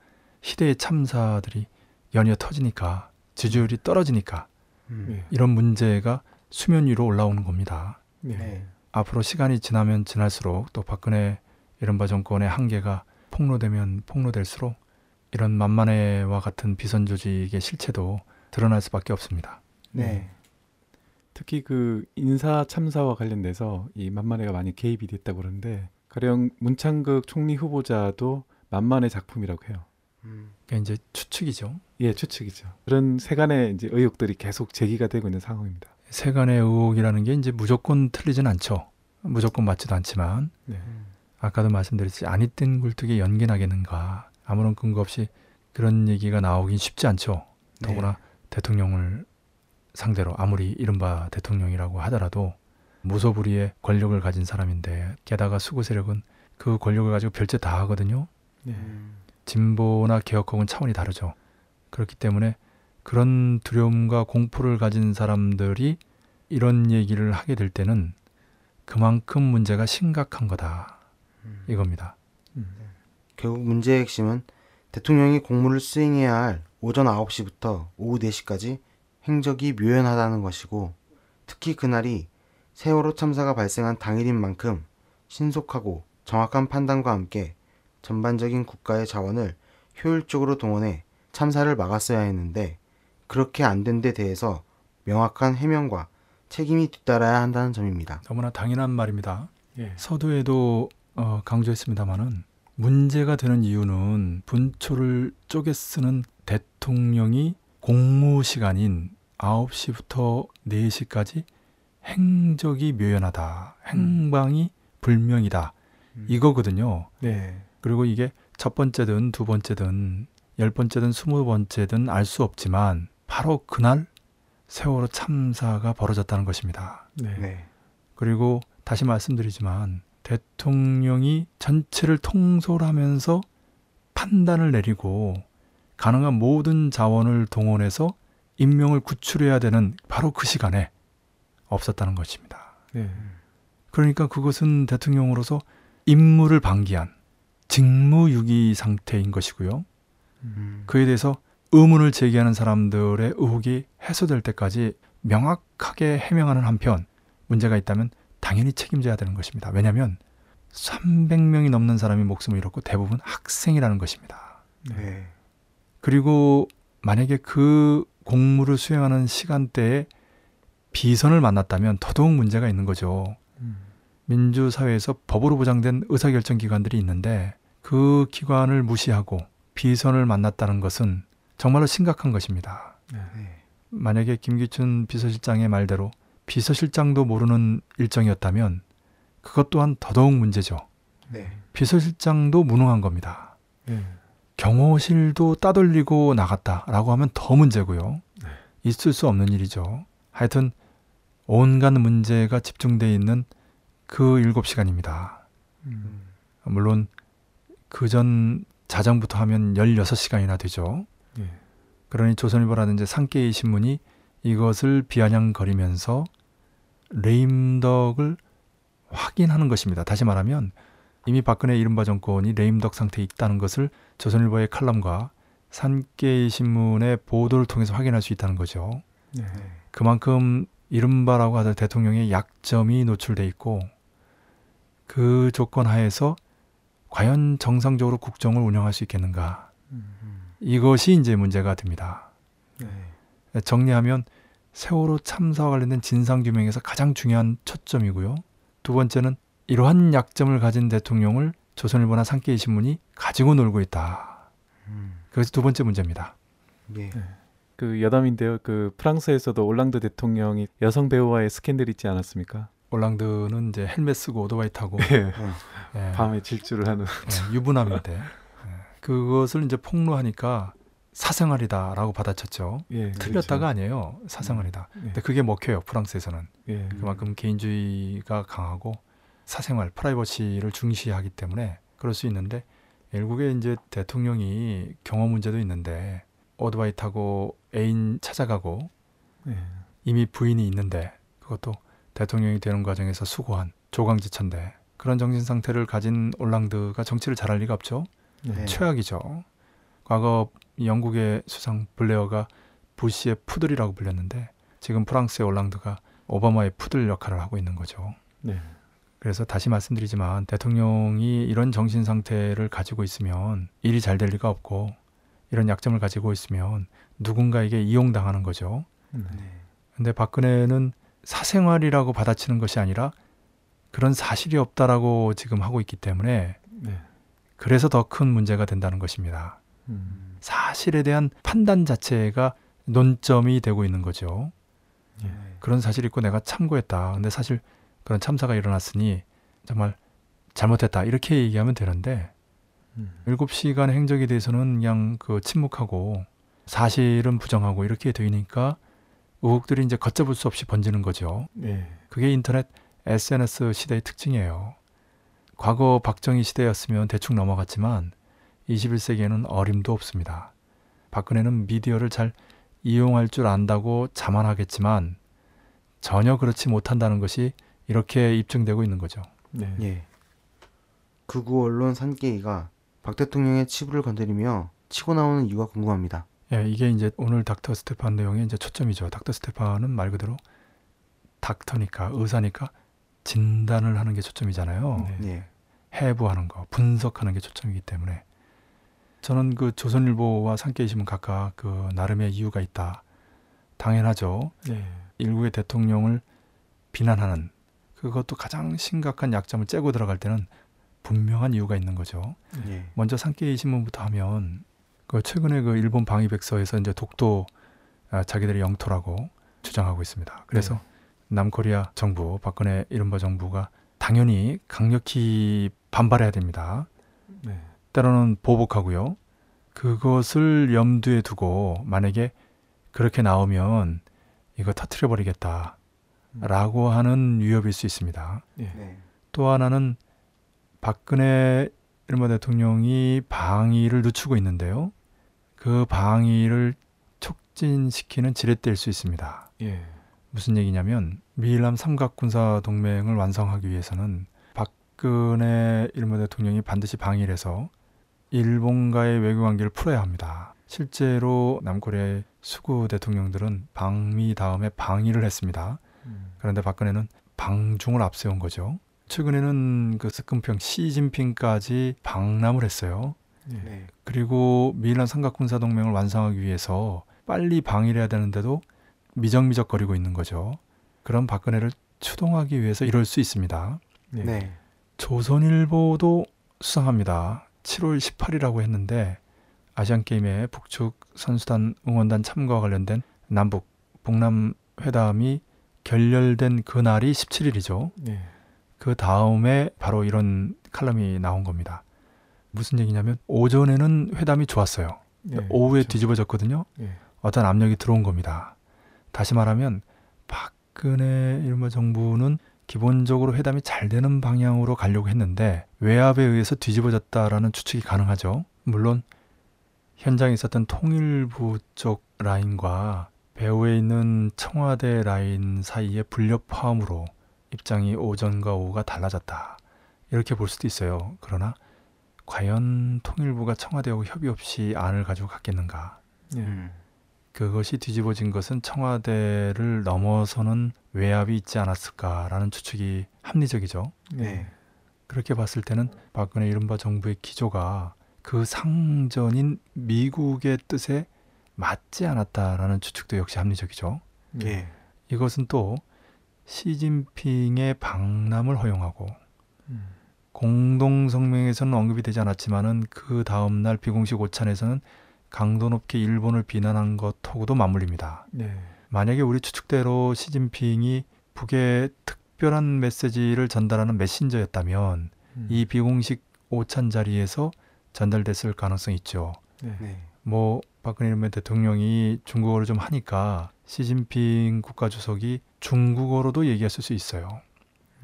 시대의 참사들이 연이어 터지니까 지지율이 떨어지니까 네. 이런 문제가 수면 위로 올라오는 겁니다. 네. 네. 앞으로 시간이 지나면 지날수록 또 박근혜 이른바 정권의 한계가 폭로되면 폭로될수록 이런 만만해와 같은 비선 조직의 실체도 드러날 수밖에 없습니다. 네. 특히 그 인사 참사와 관련돼서 이 만만해가 많이 개입이 됐다고 그러는데 가령 문창극 총리 후보자도 만만의 작품이라고 해요. 음. 그게 이제 추측이죠. 예, 추측이죠. 그런 세간의 이제 의혹들이 계속 제기가 되고 있는 상황입니다. 세간의 의혹이라는 게 이제 무조건 틀리진 않죠. 무조건 맞지도 않지만 네. 아까도 말씀드렸지 아니뜬 굴뚝에 연기 나겠는가 아무런 근거 없이 그런 얘기가 나오긴 쉽지 않죠. 더구나 대통령을 상대로 아무리 이른바 대통령이라고 하더라도 무소불위의 권력을 가진 사람인데 게다가 수구 세력은 그 권력을 가지고 별짓 다 하거든요. 네. 음. 진보나 개혁하고는 차원이 다르죠. 그렇기 때문에 그런 두려움과 공포를 가진 사람들이 이런 얘기를 하게 될 때는 그만큼 문제가 심각한 거다. 음. 이겁니다. 결국 문제의 핵심은 대통령이 공무를 수행해야 할 오전 9시부터 오후 4시까지 행적이 묘연하다는 것이고 특히 그날이 세월호 참사가 발생한 당일인 만큼 신속하고 정확한 판단과 함께 전반적인 국가의 자원을 효율적으로 동원해 참사를 막았어야 했는데 그렇게 안 된 데 대해서 명확한 해명과 책임이 뒤따라야 한다는 점입니다. 너무나 당연한 말입니다. 예. 서두에도 어, 강조했습니다마는 문제가 되는 이유는 분초를 쪼개 쓰는 대통령이 공무 시간인 9시부터 4시까지 행적이 묘연하다. 행방이 불명이다. 음. 이거거든요. 네. 그리고 이게 첫 번째든 두 번째든 열 번째든 스무 번째든 알 수 없지만 바로 그날 세월호 참사가 벌어졌다는 것입니다. 네. 네. 그리고 다시 말씀드리지만 대통령이 전체를 통솔하면서 판단을 내리고 가능한 모든 자원을 동원해서 임명을 구출해야 되는 바로 그 시간에 없었다는 것입니다. 네. 그러니까 그것은 대통령으로서 임무를 방기한 직무유기 상태인 것이고요. 음. 그에 대해서 의문을 제기하는 사람들의 의혹이 해소될 때까지 명확하게 해명하는 한편 문제가 있다면 당연히 책임져야 되는 것입니다. 왜냐하면 300명이 넘는 사람이 목숨을 잃었고 대부분 학생이라는 것입니다. 네. 그리고 만약에 그 공무를 수행하는 시간대에 비선을 만났다면 더더욱 문제가 있는 거죠. 음. 민주사회에서 법으로 보장된 의사결정 기관들이 있는데 그 기관을 무시하고 비선을 만났다는 것은 정말로 심각한 것입니다. 네. 네. 만약에 김기춘 비서실장의 말대로 비서실장도 모르는 일정이었다면 그것 또한 더더욱 문제죠. 네. 비서실장도 무능한 겁니다. 예. 경호실도 따돌리고 나갔다라고 하면 더 문제고요. 있을 수 없는 일이죠. 하여튼 온갖 문제가 집중돼 있는 그 7시간입니다. 음. 물론 그 전 자정부터 하면 16시간이나 되죠. 예. 그러니 조선일보라든지 산케이 신문이 이것을 비아냥거리면서 레임덕을 확인하는 것입니다. 다시 말하면 이미 박근혜 이른바 정권이 레임덕 상태에 있다는 것을 조선일보의 칼럼과 산케이 신문의 보도를 통해서 확인할 수 있다는 거죠. 예. 그만큼 이른바라고 하던 대통령의 약점이 노출돼 있고 그 조건 하에서 과연 정상적으로 국정을 운영할 수 있겠는가 음. 이것이 이제 문제가 됩니다. 예. 정리하면 세월호 참사와 관련된 진상 규명에서 가장 중요한 초점이고요. 두 번째는 이러한 약점을 가진 대통령을 조선일보나 산케이 신문이 가지고 놀고 있다. 음. 그것이 두 번째 문제입니다. 예. 그 여담인데요. 그 프랑스에서도 올랑드 대통령이 여성 배우와의 스캔들 있지 않았습니까? 올랑드는 이제 헬멧 쓰고 오토바이 타고 예. 예, 밤에 질주를 하는. 예, 유부남인데 예, 그것을 이제 폭로하니까 사생활이다라고 받아쳤죠. 예. 틀렸다가 아니에요. 사생활이다. 예. 근데 그게 먹혀요. 프랑스에서는 예. 그만큼 개인주의가 강하고 사생활, 프라이버시를 중시하기 때문에 그럴 수 있는데 결국에 이제 대통령이 경험 문제도 있는데 오토바이 타고 애인 찾아가고 예. 이미 부인이 있는데 그것도 대통령이 되는 과정에서 수고한 조강지천데 그런 정신 상태를 가진 올랑드가 정치를 잘할 리가 없죠. 예. 최악이죠. 과거 영국의 수상 블레어가 부시의 푸들이라고 불렸는데 지금 프랑스의 올랑드가 오바마의 푸들 역할을 하고 있는 거죠. 네. 그래서 다시 말씀드리지만 대통령이 이런 정신 상태를 가지고 있으면 일이 잘 될 리가 없고 이런 약점을 가지고 있으면 누군가에게 이용당하는 거죠. 음. 근데 박근혜는 사생활이라고 받아치는 것이 아니라 그런 사실이 없다라고 지금 하고 있기 때문에 네. 그래서 더 큰 문제가 된다는 것입니다. 음. 사실에 대한 판단 자체가 논점이 되고 있는 거죠. 예. 그런 사실이 있고 내가 참고했다. 근데 사실 그런 참사가 일어났으니 정말 잘못했다. 이렇게 얘기하면 되는데 음. 7시간의 행적에 대해서는 그냥 그 침묵하고 사실은 부정하고 이렇게 되니까 의혹들이 이제 걷잡을 수 없이 번지는 거죠. 예. 그게 인터넷 SNS 시대의 특징이에요. 과거 박정희 시대였으면 대충 넘어갔지만 21세기에는 어림도 없습니다. 박근혜는 미디어를 잘 이용할 줄 안다고 자만하겠지만 전혀 그렇지 못한다는 것이 이렇게 입증되고 있는 거죠. 네. 예. 극우 언론 산케이가 박 대통령의 치부를 건드리며 치고 나오는 이유가 궁금합니다. 예, 이게 이제 오늘 닥터 스테판 내용의 이제 초점이죠. 닥터 스테판은 말 그대로 닥터니까 의사니까 진단을 하는 게 초점이잖아요. 네. 예. 해부하는 거, 분석하는 게 초점이기 때문에 저는 그 조선일보와 산케이 신문 각각 그 나름의 이유가 있다. 당연하죠. 네. 일국의 대통령을 비난하는 그것도 가장 심각한 약점을 째고 들어갈 때는 분명한 이유가 있는 거죠. 예. 먼저 산케이 신문부터 하면 그 최근에 그 일본 방위백서에서 이제 독도 아, 자기들의 영토라고 주장하고 있습니다. 그래서 네. 남코리아 정부, 박근혜 이른바 정부가 당연히 강력히 반발해야 됩니다. 네. 때로는 보복하고요. 그것을 염두에 두고 만약에 그렇게 나오면 이거 터트려 버리겠다라고 하는 위협일 수 있습니다. 예. 네. 또 하나는 박근혜 일본 대통령이 방위를 늦추고 있는데요. 그 방위를 촉진시키는 지렛대일 수 있습니다. 예. 무슨 얘기냐면 미일남 삼각 군사 동맹을 완성하기 위해서는 박근혜 일본 대통령이 반드시 방위를 해서 일본과의 외교 관계를 풀어야 합니다. 실제로 남코리아의 수구 대통령들은 방미 다음에 방위를 했습니다. 음. 그런데 박근혜는 방중을 앞세운 거죠. 최근에는 그 스끈평 시진핑까지 방남을 했어요. 예. 네. 그리고 미일남 삼각군사 동맹을 완성하기 위해서 빨리 방위를 해야 되는데도 미적미적거리고 있는 거죠. 그럼 박근혜를 추동하기 위해서 이럴 수 있습니다. 예. 네. 조선일보도 수상합니다. 7월 18일이라고 했는데 아시안 게임의 북측 선수단 응원단 참가와 관련된 남북 북남 회담이 결렬된 그날이 17일이죠. 네. 그 다음에 바로 이런 칼럼이 나온 겁니다. 무슨 얘기냐면 오전에는 회담이 좋았어요. 네. 오후에 그렇죠. 뒤집어졌거든요. 네. 어떤 압력이 들어온 겁니다. 다시 말하면 박근혜 이른바 정부는 기본적으로 회담이 잘 되는 방향으로 가려고 했는데 외압에 의해서 뒤집어졌다라는 추측이 가능하죠. 물론 현장에 있었던 통일부 쪽 라인과 배후에 있는 청와대 라인 사이의 불협화음으로 입장이 오전과 오후가 달라졌다. 이렇게 볼 수도 있어요. 그러나 과연 통일부가 청와대하고 협의 없이 안을 가지고 갔겠는가? 네. 음. 그것이 뒤집어진 것은 청와대를 넘어서는 외압이 있지 않았을까라는 추측이 합리적이죠. 네. 그렇게 봤을 때는 박근혜 이른바 정부의 기조가 그 상전인 미국의 뜻에 맞지 않았다라는 추측도 역시 합리적이죠. 네. 이것은 또 시진핑의 방남을 허용하고 음. 공동 성명에서는 언급이 되지 않았지만은 그 다음 날 비공식 오찬에서는 강도 높게 일본을 비난한 것하고도 맞물립니다. 네. 만약에 우리 추측대로 시진핑이 북에 특별한 메시지를 전달하는 메신저였다면 음. 이 비공식 오찬 자리에서 전달됐을 가능성이 있죠. 네. 네. 뭐 박근혜 대통령이 중국어를 좀 하니까 시진핑 국가주석이 중국어로도 얘기했을 수 있어요.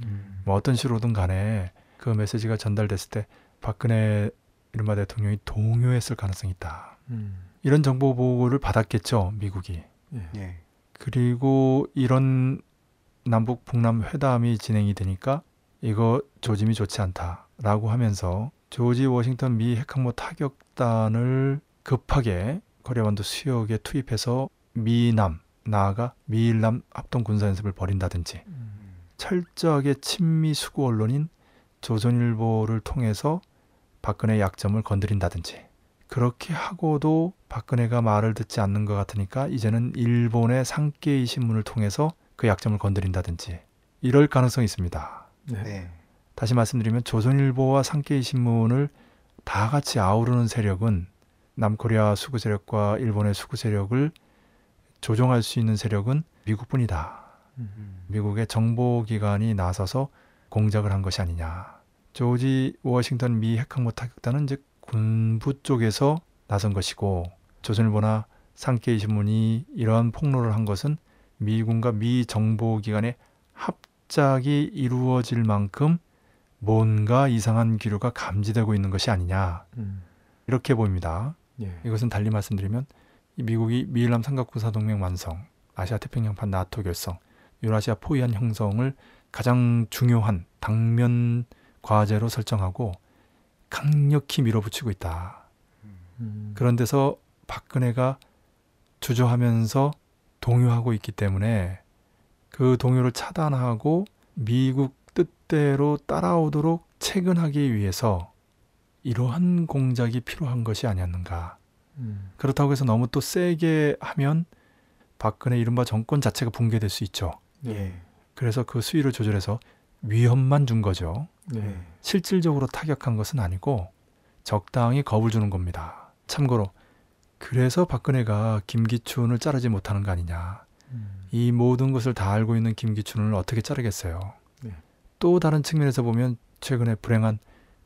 음. 뭐 어떤 식으로든 간에 그 메시지가 전달됐을 때 박근혜 이른바 대통령이 동요했을 가능성이 있다. 음. 이런 정보 보고를 받았겠죠, 미국이. 네. 예. 그리고 이런 남북 북남 회담이 진행이 되니까 이거 조짐이 좋지 않다라고 하면서 조지 워싱턴 미 핵항모 타격단을 급하게 코리아반도 수역에 투입해서 미남 나아가 미일남 합동 군사 연습을 벌인다든지 음. 철저하게 친미 수구 언론인 조선일보를 통해서 박근혜의 약점을 건드린다든지 그렇게 하고도 박근혜가 말을 듣지 않는 것 같으니까 이제는 일본의 상케이 신문을 통해서 그 약점을 건드린다든지 이럴 가능성이 있습니다. 네. 네. 다시 말씀드리면 조선일보와 상케이 신문을 다 같이 아우르는 세력은 남코리아 수구 세력과 일본의 수구 세력을 조종할 수 있는 세력은 미국뿐이다. 음. 미국의 정보기관이 나서서 공작을 한 것이 아니냐. 조지 워싱턴 미 핵항모 타격단은 즉 군부 쪽에서 나선 것이고 조선일보나 상케이 신문이 이러한 폭로를 한 것은 미군과 미 정보기관의 합작이 이루어질 만큼 뭔가 이상한 기류가 감지되고 있는 것이 아니냐 음. 이렇게 보입니다. 예. 이것은 달리 말씀드리면 이 미국이 미일남 삼각군사 동맹 완성, 아시아 태평양판 나토 결성, 유라시아 포위안 형성을 가장 중요한 당면 과제로 설정하고 강력히 밀어붙이고 있다. 음. 그런 데서 박근혜가 주저하면서 동요하고 있기 때문에 그 동요를 차단하고 미국 뜻대로 따라오도록 체근하기 위해서 이러한 공작이 필요한 것이 아니었는가. 음. 그렇다고 해서 너무 또 세게 하면 박근혜 이른바 정권 자체가 붕괴될 수 있죠. 네. 그래서 그 수위를 조절해서 위험만 준 거죠. 네. 실질적으로 타격한 것은 아니고 적당히 겁을 주는 겁니다. 참고로 그래서 박근혜가 김기춘을 자르지 못하는 거 아니냐. 음. 이 모든 것을 다 알고 있는 김기춘을 어떻게 자르겠어요. 네. 또 다른 측면에서 보면 최근에 불행한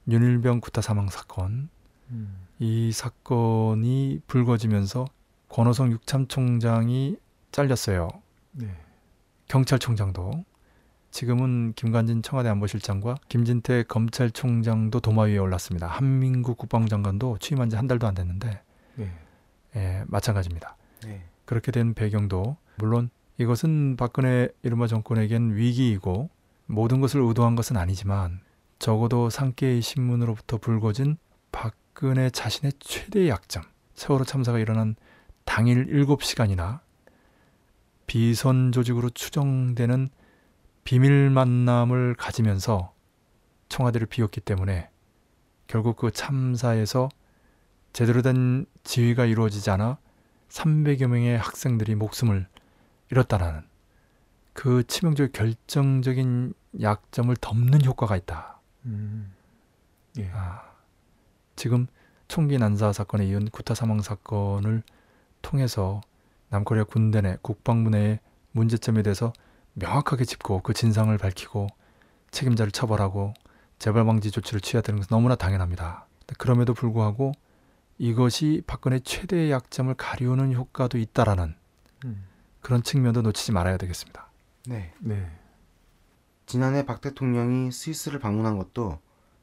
윤일병 구타 사망 사건 음. 이 사건이 불거지면서 권호성 육참총장이 잘렸어요. 네. 경찰총장도 지금은 김관진 청와대 안보실장과 김진태 검찰총장도 도마 위에 올랐습니다. 한민구 국방장관도 취임한 지 한 달도 안 됐는데 네. 예, 마찬가지입니다. 네. 그렇게 된 배경도 물론 이것은 박근혜 이른바 정권에겐 위기이고 모든 것을 의도한 것은 아니지만 적어도 상계의 신문으로부터 불거진 박 근혜 자신의 최대 약점 세월호 참사가 일어난 당일 7시간이나 비선 조직으로 추정되는 비밀 만남을 가지면서 청와대를 비웠기 때문에 결국 그 참사에서 제대로 된 지휘가 이루어지지 않아 300여 명의 학생들이 목숨을 잃었다라는 그 치명적 결정적인 약점을 덮는 효과가 있다. 음. 예. 아, 지금 총기 난사 사건에 이은 구타 사망 사건을 통해서 남코리아 군대 내 국방부 내의 문제점에 대해서 명확하게 짚고 그 진상을 밝히고 책임자를 처벌하고 재발 방지 조치를 취해야 되는 것은 너무나 당연합니다. 그럼에도 불구하고 이것이 박근혜 최대의 약점을 가리우는 효과도 있다라는 음. 그런 측면도 놓치지 말아야 되겠습니다. 네. 네. 지난해 박 대통령이 스위스를 방문한 것도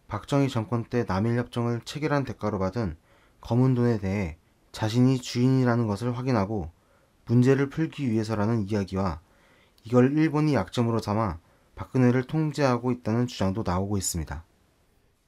박정희 정권 때 남일 협정을 체결한 대가로 받은 검은 돈에 대해 자신이 주인이라는 것을 확인하고 문제를 풀기 위해서라는 이야기와 이걸 일본이 약점으로 삼아 박근혜를 통제하고 있다는 주장도 나오고 있습니다.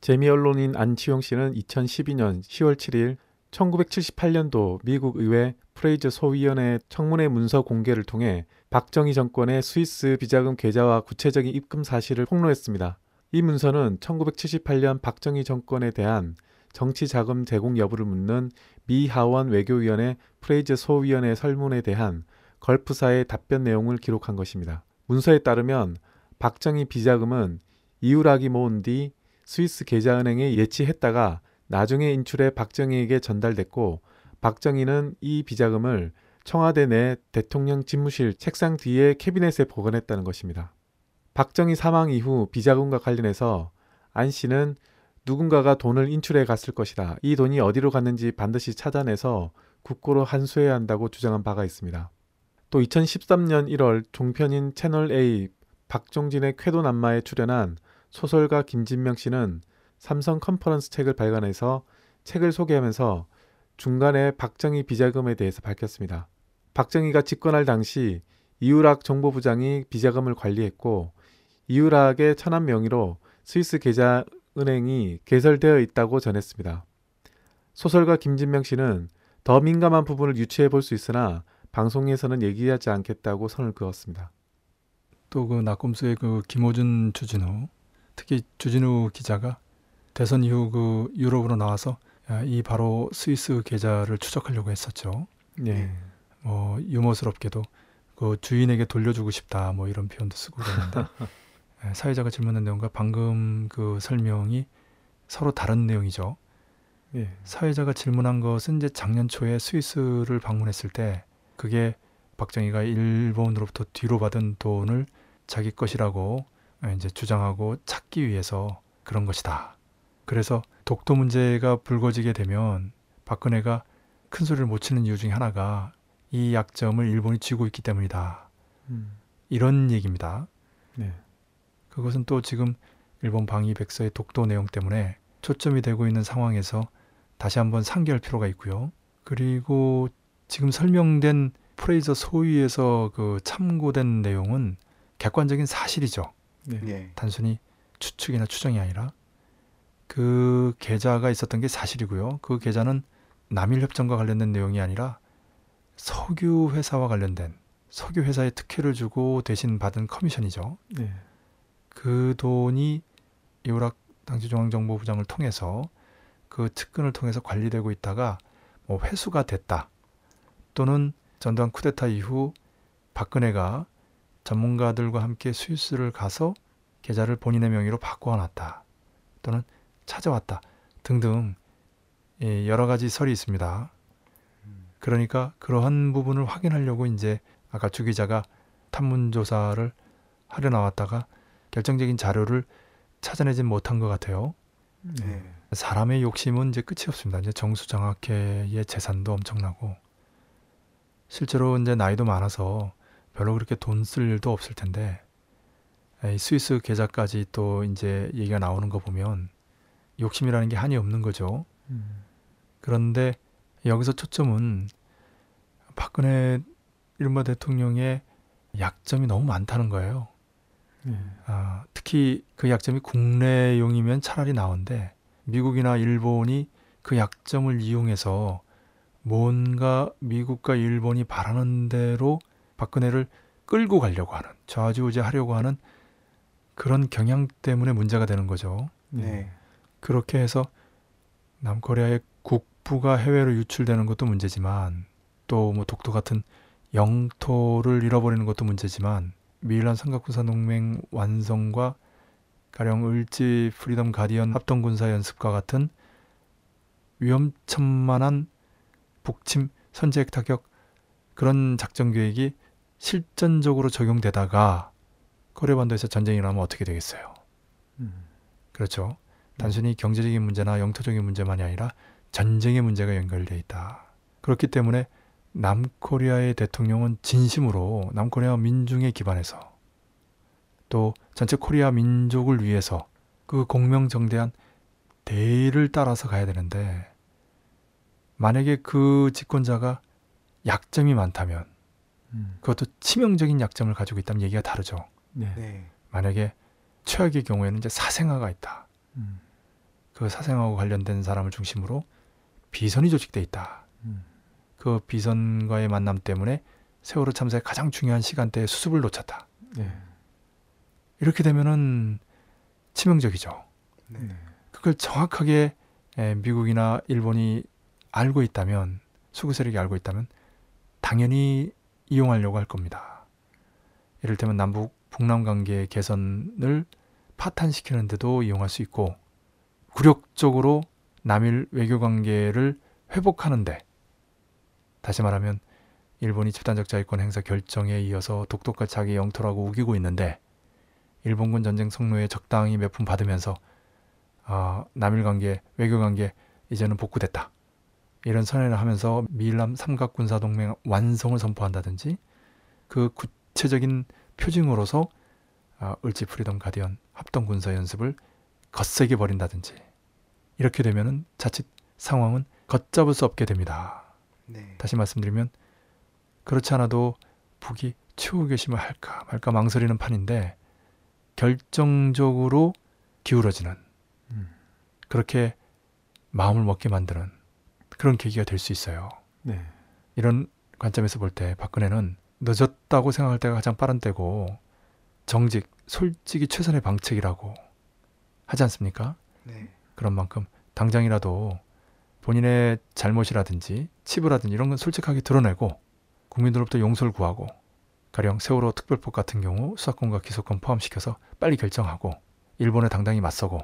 재미 언론인 안치용 씨는 2012년 10월 7일 1978년도 미국 의회 프레이저 소위원회 청문회 문서 공개를 통해 박정희 정권의 스위스 비자금 계좌와 구체적인 입금 사실을 폭로했습니다. 이 문서는 1978년 박정희 정권에 대한 정치 자금 제공 여부를 묻는 미 하원 외교위원회 프레이저 소위원회 설문에 대한 걸프사의 답변 내용을 기록한 것입니다. 문서에 따르면 박정희 비자금은 이유락이 모은 뒤 스위스 계좌은행에 예치했다가 나중에 인출해 박정희에게 전달됐고 박정희는 이 비자금을 청와대 내 대통령 집무실 책상 뒤에 캐비넷에 보관했다는 것입니다. 박정희 사망 이후 비자금과 관련해서 안 씨는 누군가가 돈을 인출해 갔을 것이다. 이 돈이 어디로 갔는지 반드시 찾아내서 국고로 환수해야 한다고 주장한 바가 있습니다. 또 2013년 1월 종편인 채널A 박종진의 쾌도 남마에 출연한 소설가 김진명 씨는 삼성 컨퍼런스 책을 발간해서 책을 소개하면서 중간에 박정희 비자금에 대해서 밝혔습니다. 박정희가 집권할 당시 이유락 정보부장이 비자금을 관리했고 이유락의 천안 명의로 스위스 계좌 은행이 개설되어 있다고 전했습니다. 소설가 김진명 씨는 더 민감한 부분을 유추해 볼 수 있으나 방송에서는 얘기하지 않겠다고 선을 그었습니다. 또그 낙곰수의 그 김호준 주진우 특히 주진우 기자가 대선 이후 그 유럽으로 나와서 야, 이 바로 스위스 계좌를 추적하려고 했었죠. 네. 뭐 유머스럽게도 그 주인에게 돌려주고 싶다 뭐 이런 표현도 쓰고 그랬는데 예, 사회자가 질문한 내용과 방금 그 설명이 서로 다른 내용이죠. 예. 사회자가 질문한 것은 이제 작년 초에 스위스를 방문했을 때 그게 박정희가 일본으로부터 뒤로 받은 돈을 자기 것이라고 이제 주장하고 찾기 위해서 그런 것이다. 그래서 독도 문제가 불거지게 되면 박근혜가 큰 소리를 못 치는 이유 중에 하나가 이 약점을 일본이 쥐고 있기 때문이다. 음. 이런 얘기입니다. 네. 그것은 또 지금 일본 방위 백서의 독도 내용 때문에 초점이 되고 있는 상황에서 다시 한번 상기할 필요가 있고요. 그리고 지금 설명된 프레이저 소위에서 그 참고된 내용은 객관적인 사실이죠. 네. 예. 단순히 추측이나 추정이 아니라 그 계좌가 있었던 게 사실이고요. 그 계좌는 남일 협정과 관련된 내용이 아니라 석유 회사와 관련된 석유 회사에 특혜를 주고 대신 받은 커미션이죠. 네. 그 돈이 이우락 당시 중앙정보부장을 통해서 그 측근을 통해서 관리되고 있다가 뭐 회수가 됐다. 또는 전두환 쿠데타 이후 박근혜가 전문가들과 함께 스위스를 가서 계좌를 본인의 명의로 바꿔놨다. 또는 찾아왔다. 등등 예, 여러 가지 설이 있습니다. 그러니까 그러한 부분을 확인하려고 이제 아까 주 기자가 탐문 조사를 하려 나왔다가 결정적인 자료를 찾아내진 못한 것 같아요. 네. 사람의 욕심은 이제 끝이 없습니다. 이제 정수장학회의 재산도 엄청나고 실제로 이제 나이도 많아서 별로 그렇게 돈 쓸 일도 없을 텐데 이 스위스 계좌까지 또 이제 얘기가 나오는 거 보면 욕심이라는 게 한이 없는 거죠. 음. 그런데 여기서 초점은 박근혜 이른바 대통령의 약점이 너무 많다는 거예요. 네. 아, 특히 그 약점이 국내용이면 차라리 나은데 미국이나 일본이 그 약점을 이용해서 뭔가 미국과 일본이 바라는 대로 박근혜를 끌고 가려고 하는 좌지우지 하려고 하는 그런 경향 때문에 문제가 되는 거죠. 네. 그렇게 해서 남코리아의 국부가 해외로 유출되는 것도 문제지만 또 뭐 독도 같은 영토를 잃어버리는 것도 문제지만 미일남 삼각군사 동맹 완성과 가령 을지 프리덤 가디언 합동군사 연습과 같은 위험천만한 북침 선제핵 타격 그런 작전 계획이 실전적으로 적용되다가 코리아 반도에서 전쟁이 일어나면 어떻게 되겠어요? 음. 그렇죠. 단순히 경제적인 문제나 영토적인 문제만이 아니라 전쟁의 문제가 연결되어 있다. 그렇기 때문에 남코리아의 대통령은 진심으로 남코리아 민중에 기반해서 또 전체 코리아 민족을 위해서 그 공명정대한 대의를 따라서 가야 되는데 만약에 그 집권자가 약점이 많다면 음. 그것도 치명적인 약점을 가지고 있다면 얘기가 다르죠. 네. 네. 만약에 최악의 경우에는 이제 사생아가 있다. 음. 그 사생아하고 관련된 사람을 중심으로 비선이 조직돼 있다. 음. 그 비선과의 만남 때문에 세월호 참사의 가장 중요한 시간대에 수습을 놓쳤다. 네. 이렇게 되면은 치명적이죠. 네. 네. 그걸 정확하게 에, 미국이나 일본이 알고 있다면 수구 세력이 알고 있다면 당연히 이용하려고 할 겁니다. 이를테면 남북 북남 관계 개선을 파탄시키는데도 이용할 수 있고 굴욕적으로 남일 외교 관계를 회복하는데 다시 말하면 일본이 집단적 자위권 행사 결정에 이어서 독도가 자기 영토라고 우기고 있는데 일본군 전쟁 성노예 적당히 몇 푼 받으면서 아, 남일 관계, 외교 관계 이제는 복구됐다. 이런 선언을 하면서 미일남 삼각 군사 동맹 완성을 선포한다든지 그 구체적인 표징으로서 아, 을지 프리덤 가디언 합동 군사 연습을 거세게 벌인다든지 이렇게 되면은 자칫 상황은 걷잡을 수 없게 됩니다. 네. 다시 말씀드리면 그렇지 않아도 북이 추후 결심을 할까 말까 망설이는 판인데 결정적으로 기울어지는 음. 그렇게 마음을 먹게 만드는 그런 계기가 될 수 있어요. 네. 이런 관점에서 볼 때 박근혜는 늦었다고 생각할 때가 가장 빠른 때고 정직, 솔직히 최선의 방책이라고 하지 않습니까? 네. 그런 만큼 당장이라도 본인의 잘못이라든지 치부라든지 이런 건 솔직하게 드러내고 국민들로부터 용서를 구하고 가령 세월호 특별법 같은 경우 수사권과 기소권 포함시켜서 빨리 결정하고 일본에 당당히 맞서고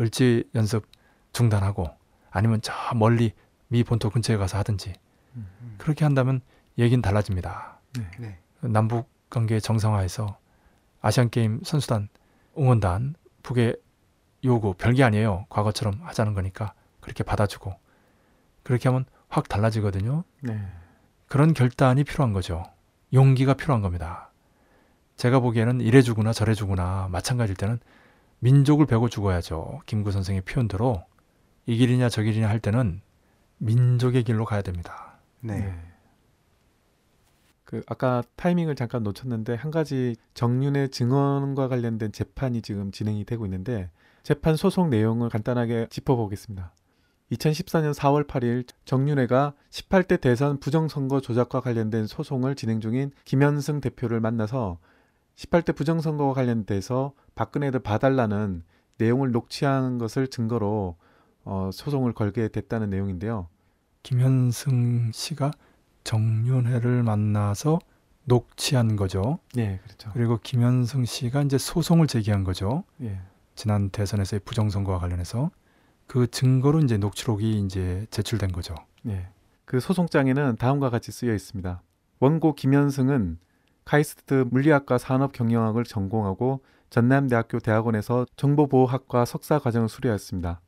을지 연습 중단하고 아니면 저 멀리 미 본토 근처에 가서 하든지 음. 그렇게 한다면 얘기는 달라집니다. 네. 네. 남북 관계 정상화에서 아시안 게임 선수단 응원단 북의 요구 별게 아니에요. 과거처럼 하자는 거니까 그렇게 받아주고 그렇게 하면 확 달라지거든요. 네. 그런 결단이 필요한 거죠. 용기가 필요한 겁니다. 제가 보기에는 이래 주구나 저래 주구나 마찬가지일 때는 민족을 베고 죽어야죠. 김구 선생의 표현대로 이 길이냐 저 길이냐 할 때는 민족의 길로 가야 됩니다. 네. 그 아까 타이밍을 잠깐 놓쳤는데 한 가지 정윤의 증언과 관련된 재판이 지금 진행이 되고 있는데 재판 소송 내용을 간단하게 짚어보겠습니다. 2014년 4월 8일 정윤회가 18대 대선 부정선거 조작과 관련된 소송을 진행 중인 김현승 대표를 만나서 18대 부정선거와 관련돼서 박근혜를 봐달라는 내용을 녹취한 것을 증거로 어, 소송을 걸게 됐다는 내용인데요. 김현승 씨가 정윤회를 만나서 녹취한 거죠. 네, 그렇죠. 그리고 김현승 씨가 이제 소송을 제기한 거죠. 예. 지난 대선에서의 부정선거와 관련해서 그 증거로 이제 녹취록이 이제 제출된 거죠. 네. 그 소송장에는 다음과 같이 쓰여 있습니다. 원고 김현승은 카이스트 물리학과 산업경영학을 전공하고 전남대학교 대학원에서 정보보호학과 석사 과정을 수료했습니다.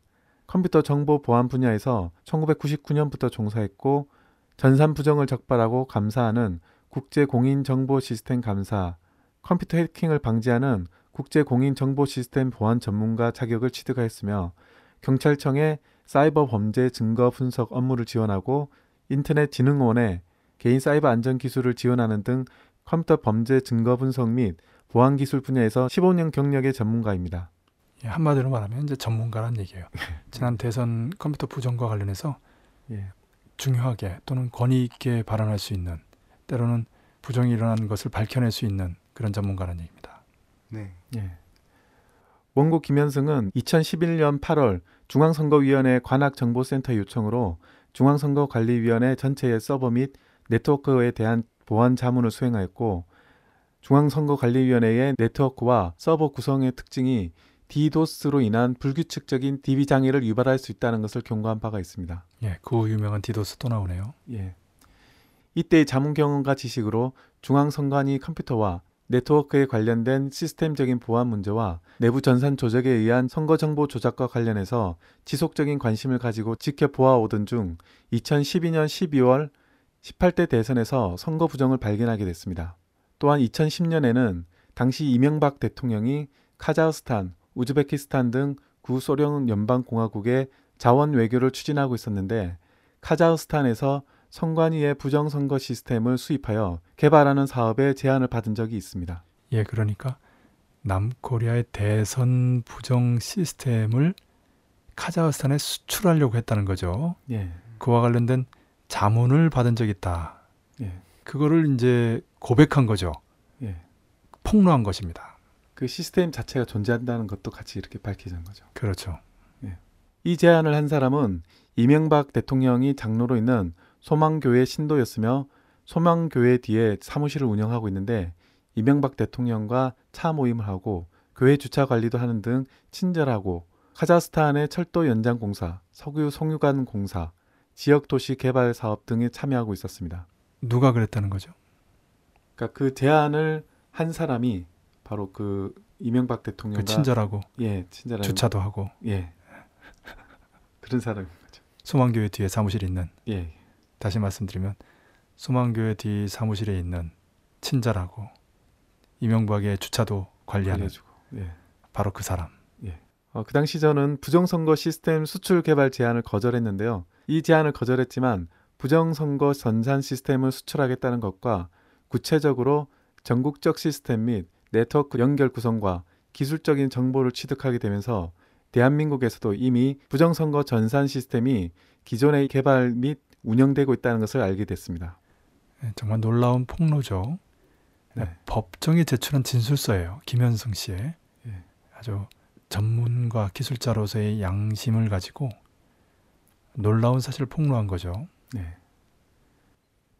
컴퓨터 정보 보안 분야에서 1999년부터 종사했고 전산 부정을 적발하고 감사하는 국제 공인 정보 시스템 감사, 컴퓨터 해킹을 방지하는 국제 공인 정보 시스템 보안 전문가 자격을 취득하였으며 경찰청의 사이버 범죄 증거 분석 업무를 지원하고 인터넷 진흥원의 개인 사이버 안전 기술을 지원하는 등 컴퓨터 범죄 증거 분석 및 보안 기술 분야에서 15년 경력의 전문가입니다. 예, 한마디로 말하면 이제 전문가란 얘기예요. 지난 대선 컴퓨터 부정과 관련해서 예. 중요하게 또는 권위 있게 발언할 수 있는 때로는 부정이 일어난 것을 밝혀낼 수 있는 그런 전문가라는 얘기입니다. 네. 예. 원고 김현승은 2011년 8월 중앙선거위원회 관악정보센터 요청으로 중앙선거관리위원회 전체의 서버 및 네트워크에 대한 보안 자문을 수행하였고 중앙선거관리위원회의 네트워크와 서버 구성의 특징이 디도스로 인한 불규칙적인 DB 장애를 유발할 수 있다는 것을 경고한 바가 있습니다. 예, 그 유명한 디도스 또 나오네요. 예. 이때의 자문 경험과 지식으로 중앙선관위 컴퓨터와 네트워크에 관련된 시스템적인 보안 문제와 내부 전산 조작에 의한 선거 정보 조작과 관련해서 지속적인 관심을 가지고 지켜보아 오던 중 2012년 12월 18대 대선에서 선거 부정을 발견하게 됐습니다. 또한 2010년에는 당시 이명박 대통령이 카자흐스탄, 우즈베키스탄 등 구소련 연방공화국의 자원 외교를 추진하고 있었는데 카자흐스탄에서 선관위의 부정선거 시스템을 수입하여 개발하는 사업에 제안을 받은 적이 있습니다. 예, 그러니까 남코리아의 대선 부정 시스템을 카자흐스탄에 수출하려고 했다는 거죠. 예. 그와 관련된 자문을 받은 적이 있다. 예. 그거를 이제 고백한 거죠. 예. 폭로한 것입니다. 그 시스템 자체가 존재한다는 것도 같이 이렇게 밝혀진 거죠. 그렇죠. 이 제안을 한 사람은 이명박 대통령이 장로로 있는 소망교회 신도였으며 소망교회 뒤에 사무실을 운영하고 있는데 이명박 대통령과 차 모임을 하고 교회 주차 관리도 하는 등 친절하고 카자흐스탄의 철도 연장 공사, 석유 송유관 공사, 지역 도시 개발 사업 등에 참여하고 있었습니다. 누가 그랬다는 거죠? 그러니까 그 제안을 한 사람이 바로 그 이명박 대통령과 그 친절하고 예 친절한 주차도 하고 예 그런 사람인 거죠. 소망교회 뒤에 사무실이 있는 예 다시 말씀드리면 소망교회 뒤 사무실에 있는 친절하고 이명박의 주차도 관리하는 알려주고 예. 바로 그 사람. 어, 그 당시 저는 부정선거 시스템 수출 개발 제안을 거절했는데요. 이 제안을 거절했지만 부정선거 전산 시스템을 수출하겠다는 것과 구체적으로 전국적 시스템 및 네트워크 연결 구성과 기술적인 정보를 취득하게 되면서 대한민국에서도 이미 부정선거 전산 시스템이 기존에 개발 및 운영되고 있다는 것을 알게 됐습니다. 네, 정말 놀라운 폭로죠. 네. 법정에 제출한 진술서예요. 김현승 씨의 예. 아주 전문가 기술자로서의 양심을 가지고 놀라운 사실을 폭로한 거죠. 네.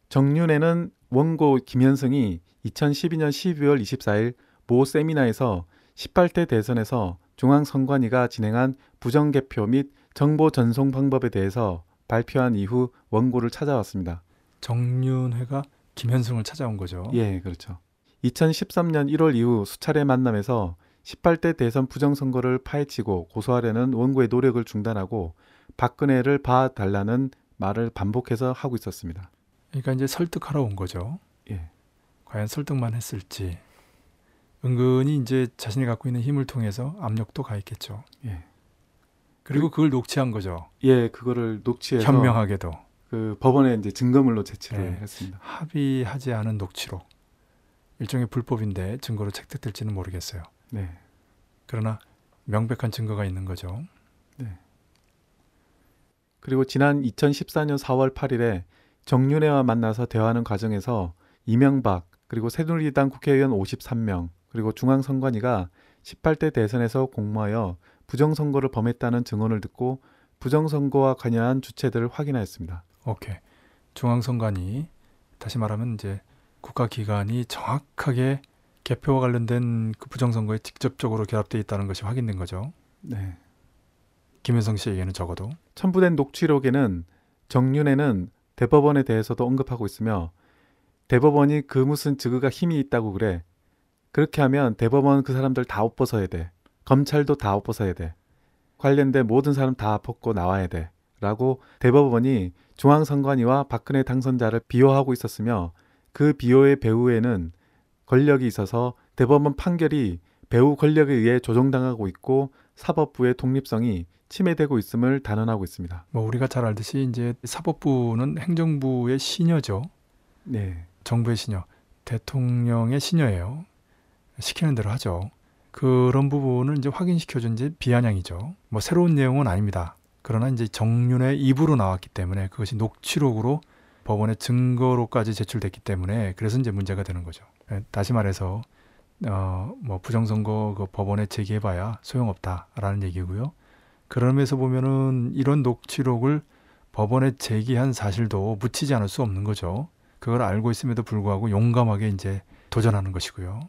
정윤회는 원고 김현승이 2012년 12월 24일 모 세미나에서 18대 대선에서 중앙선관위가 진행한 부정개표 및 정보 전송 방법에 대해서 발표한 이후 원고를 찾아왔습니다. 정윤회가 김현승을 찾아온 거죠. 예, 그렇죠. 2013년 1월 이후 수차례 만남에서 18대 대선 부정선거를 파헤치고 고소하려는 원고의 노력을 중단하고 박근혜를 봐달라는 말을 반복해서 하고 있었습니다. 그러니까 이제 설득하러 온 거죠. 예. 과연 설득만 했을지 은근히 이제 자신이 갖고 있는 힘을 통해서 압력도 가했겠죠. 예. 그리고 그걸 녹취한 거죠. 예, 그거를 녹취해서 현명하게도 그 법원에 이제 증거물로 제출을 네. 했습니다. 합의하지 않은 녹취록 일종의 불법인데 증거로 채택될지는 모르겠어요. 네. 그러나 명백한 증거가 있는 거죠. 그리고 지난 2014년 4월 8일에 정윤회와 만나서 대화하는 과정에서 이명박 그리고 새누리당 국회의원 53명 그리고 중앙선관위가 18대 대선에서 공모하여 부정선거를 범했다는 증언을 듣고 부정선거와 관여한 주체들을 확인하였습니다. 오케이. 중앙선관위 다시 말하면 이제 국가기관이 정확하게 개표와 관련된 그 부정선거에 직접적으로 결합되어 있다는 것이 확인된 거죠. 네. 김현성 씨에게는 적어도 첨부된 녹취록에는 정윤회는 대법원에 대해서도 언급하고 있으며 대법원이 그 무슨 증거가 힘이 있다고 그래. 그렇게 하면 대법원 그 사람들 다옷 벗어야 돼. 검찰도 다옷 벗어야 돼. 관련된 모든 사람 다 벗고 나와야 돼. 라고 대법원이 중앙선관위와 박근혜 당선자를 비호하고 있었으며 그 비호의 배후에는 권력이 있어서 대법원 판결이 배후 권력에 의해 조정당하고 있고 사법부의 독립성이 침해되고 있음을 단언하고 있습니다. 뭐 우리가 잘 알듯이 이제 사법부는 행정부의 시녀죠. 네. 정부의 시녀, 대통령의 시녀예요. 시키는 대로 하죠. 그런 부분을 이제 확인시켜준 이제 비아냥이죠. 뭐 새로운 내용은 아닙니다. 그러나 이제 정윤의 입으로 나왔기 때문에 그것이 녹취록으로 법원의 증거로까지 제출됐기 때문에 그래서 이제 문제가 되는 거죠. 예, 다시 말해서 어, 뭐 부정선거 그 법원에 제기해봐야 소용없다라는 얘기고요. 그런 면에서 보면은 이런 녹취록을 법원에 제기한 사실도 묻히지 않을 수 없는 거죠. 그걸 알고 있음에도 불구하고 용감하게 이제 도전하는 것이고요.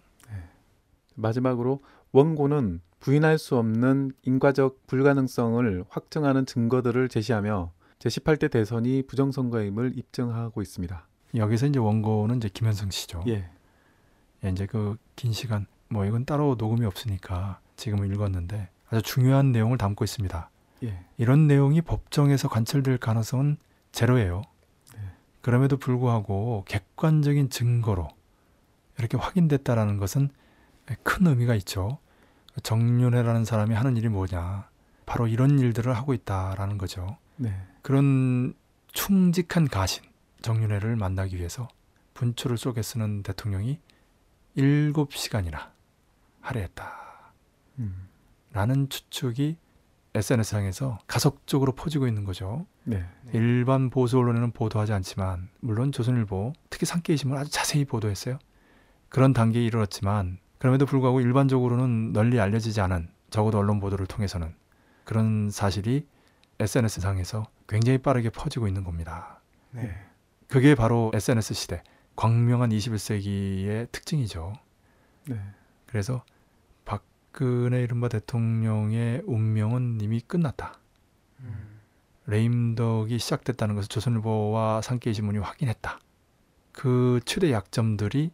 마지막으로 원고는 부인할 수 없는 인과적 불가능성을 확증하는 증거들을 제시하며 제18대 대선이 부정선거임을 입증하고 있습니다. 여기서 이제 원고는 이제 김현성 씨죠. 예. 예, 이제 그 긴 시간 뭐 이건 따로 녹음이 없으니까 지금은 읽었는데 아주 중요한 내용을 담고 있습니다. 예. 이런 내용이 법정에서 관철될 가능성은 제로예요. 네. 그럼에도 불구하고 객관적인 증거로 이렇게 확인됐다라는 것은 큰 의미가 있죠. 정윤회라는 사람이 하는 일이 뭐냐? 바로 이런 일들을 하고 있다라는 거죠. 네. 그런 충직한 가신 정윤회를 만나기 위해서 분초를 쏘게 쓰는 대통령이 일곱 시간이나 할애했다. 음. 라는 추측이 SNS상에서 가속적으로 퍼지고 있는 거죠. 네. 일반 보수 언론에는 보도하지 않지만 물론 조선일보 특히 산케이신문 아주 자세히 보도했어요. 그런 단계에 이르렀지만 그럼에도 불구하고 일반적으로는 널리 알려지지 않은 적어도 언론 보도를 통해서는 그런 사실이 SNS상에서 굉장히 빠르게 퍼지고 있는 겁니다. 네. 그게 바로 SNS 시대 광명한 21세기의 특징이죠. 네. 그래서 박근혜 이른바 대통령의 운명은 이미 끝났다. 레임덕이 시작됐다는 것을 조선일보와 산케이신문이 확인했다. 그 최대 약점들이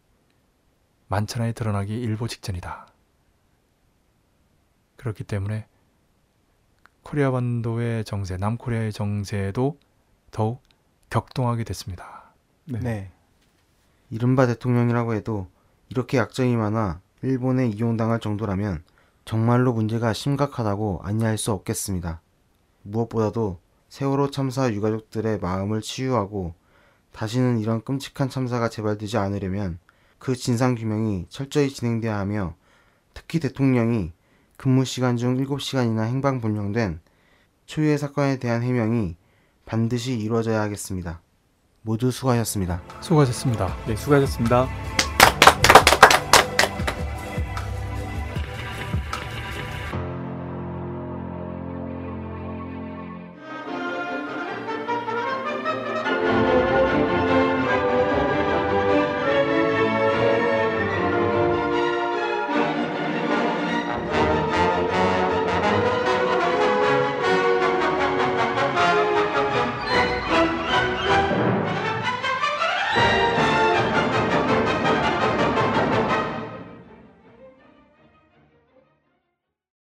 만천하에 드러나기 일보 직전이다. 그렇기 때문에 코리아 반도의 정세, 남코리아의 정세도 더욱 격동하게 됐습니다. 네. 네. 이른바 대통령이라고 해도 이렇게 약점이 많아 일본에 이용당할 정도라면 정말로 문제가 심각하다고 아니할 수 없겠습니다. 무엇보다도 세월호 참사 유가족들의 마음을 치유하고 다시는 이런 끔찍한 참사가 재발되지 않으려면 그 진상규명이 철저히 진행돼야 하며 특히 대통령이 근무 시간 중 7시간이나 행방 불명된 초유의 사건에 대한 해명이 반드시 이루어져야 하겠습니다. 모두 수고하셨습니다. 수고하셨습니다. 네, 수고하셨습니다.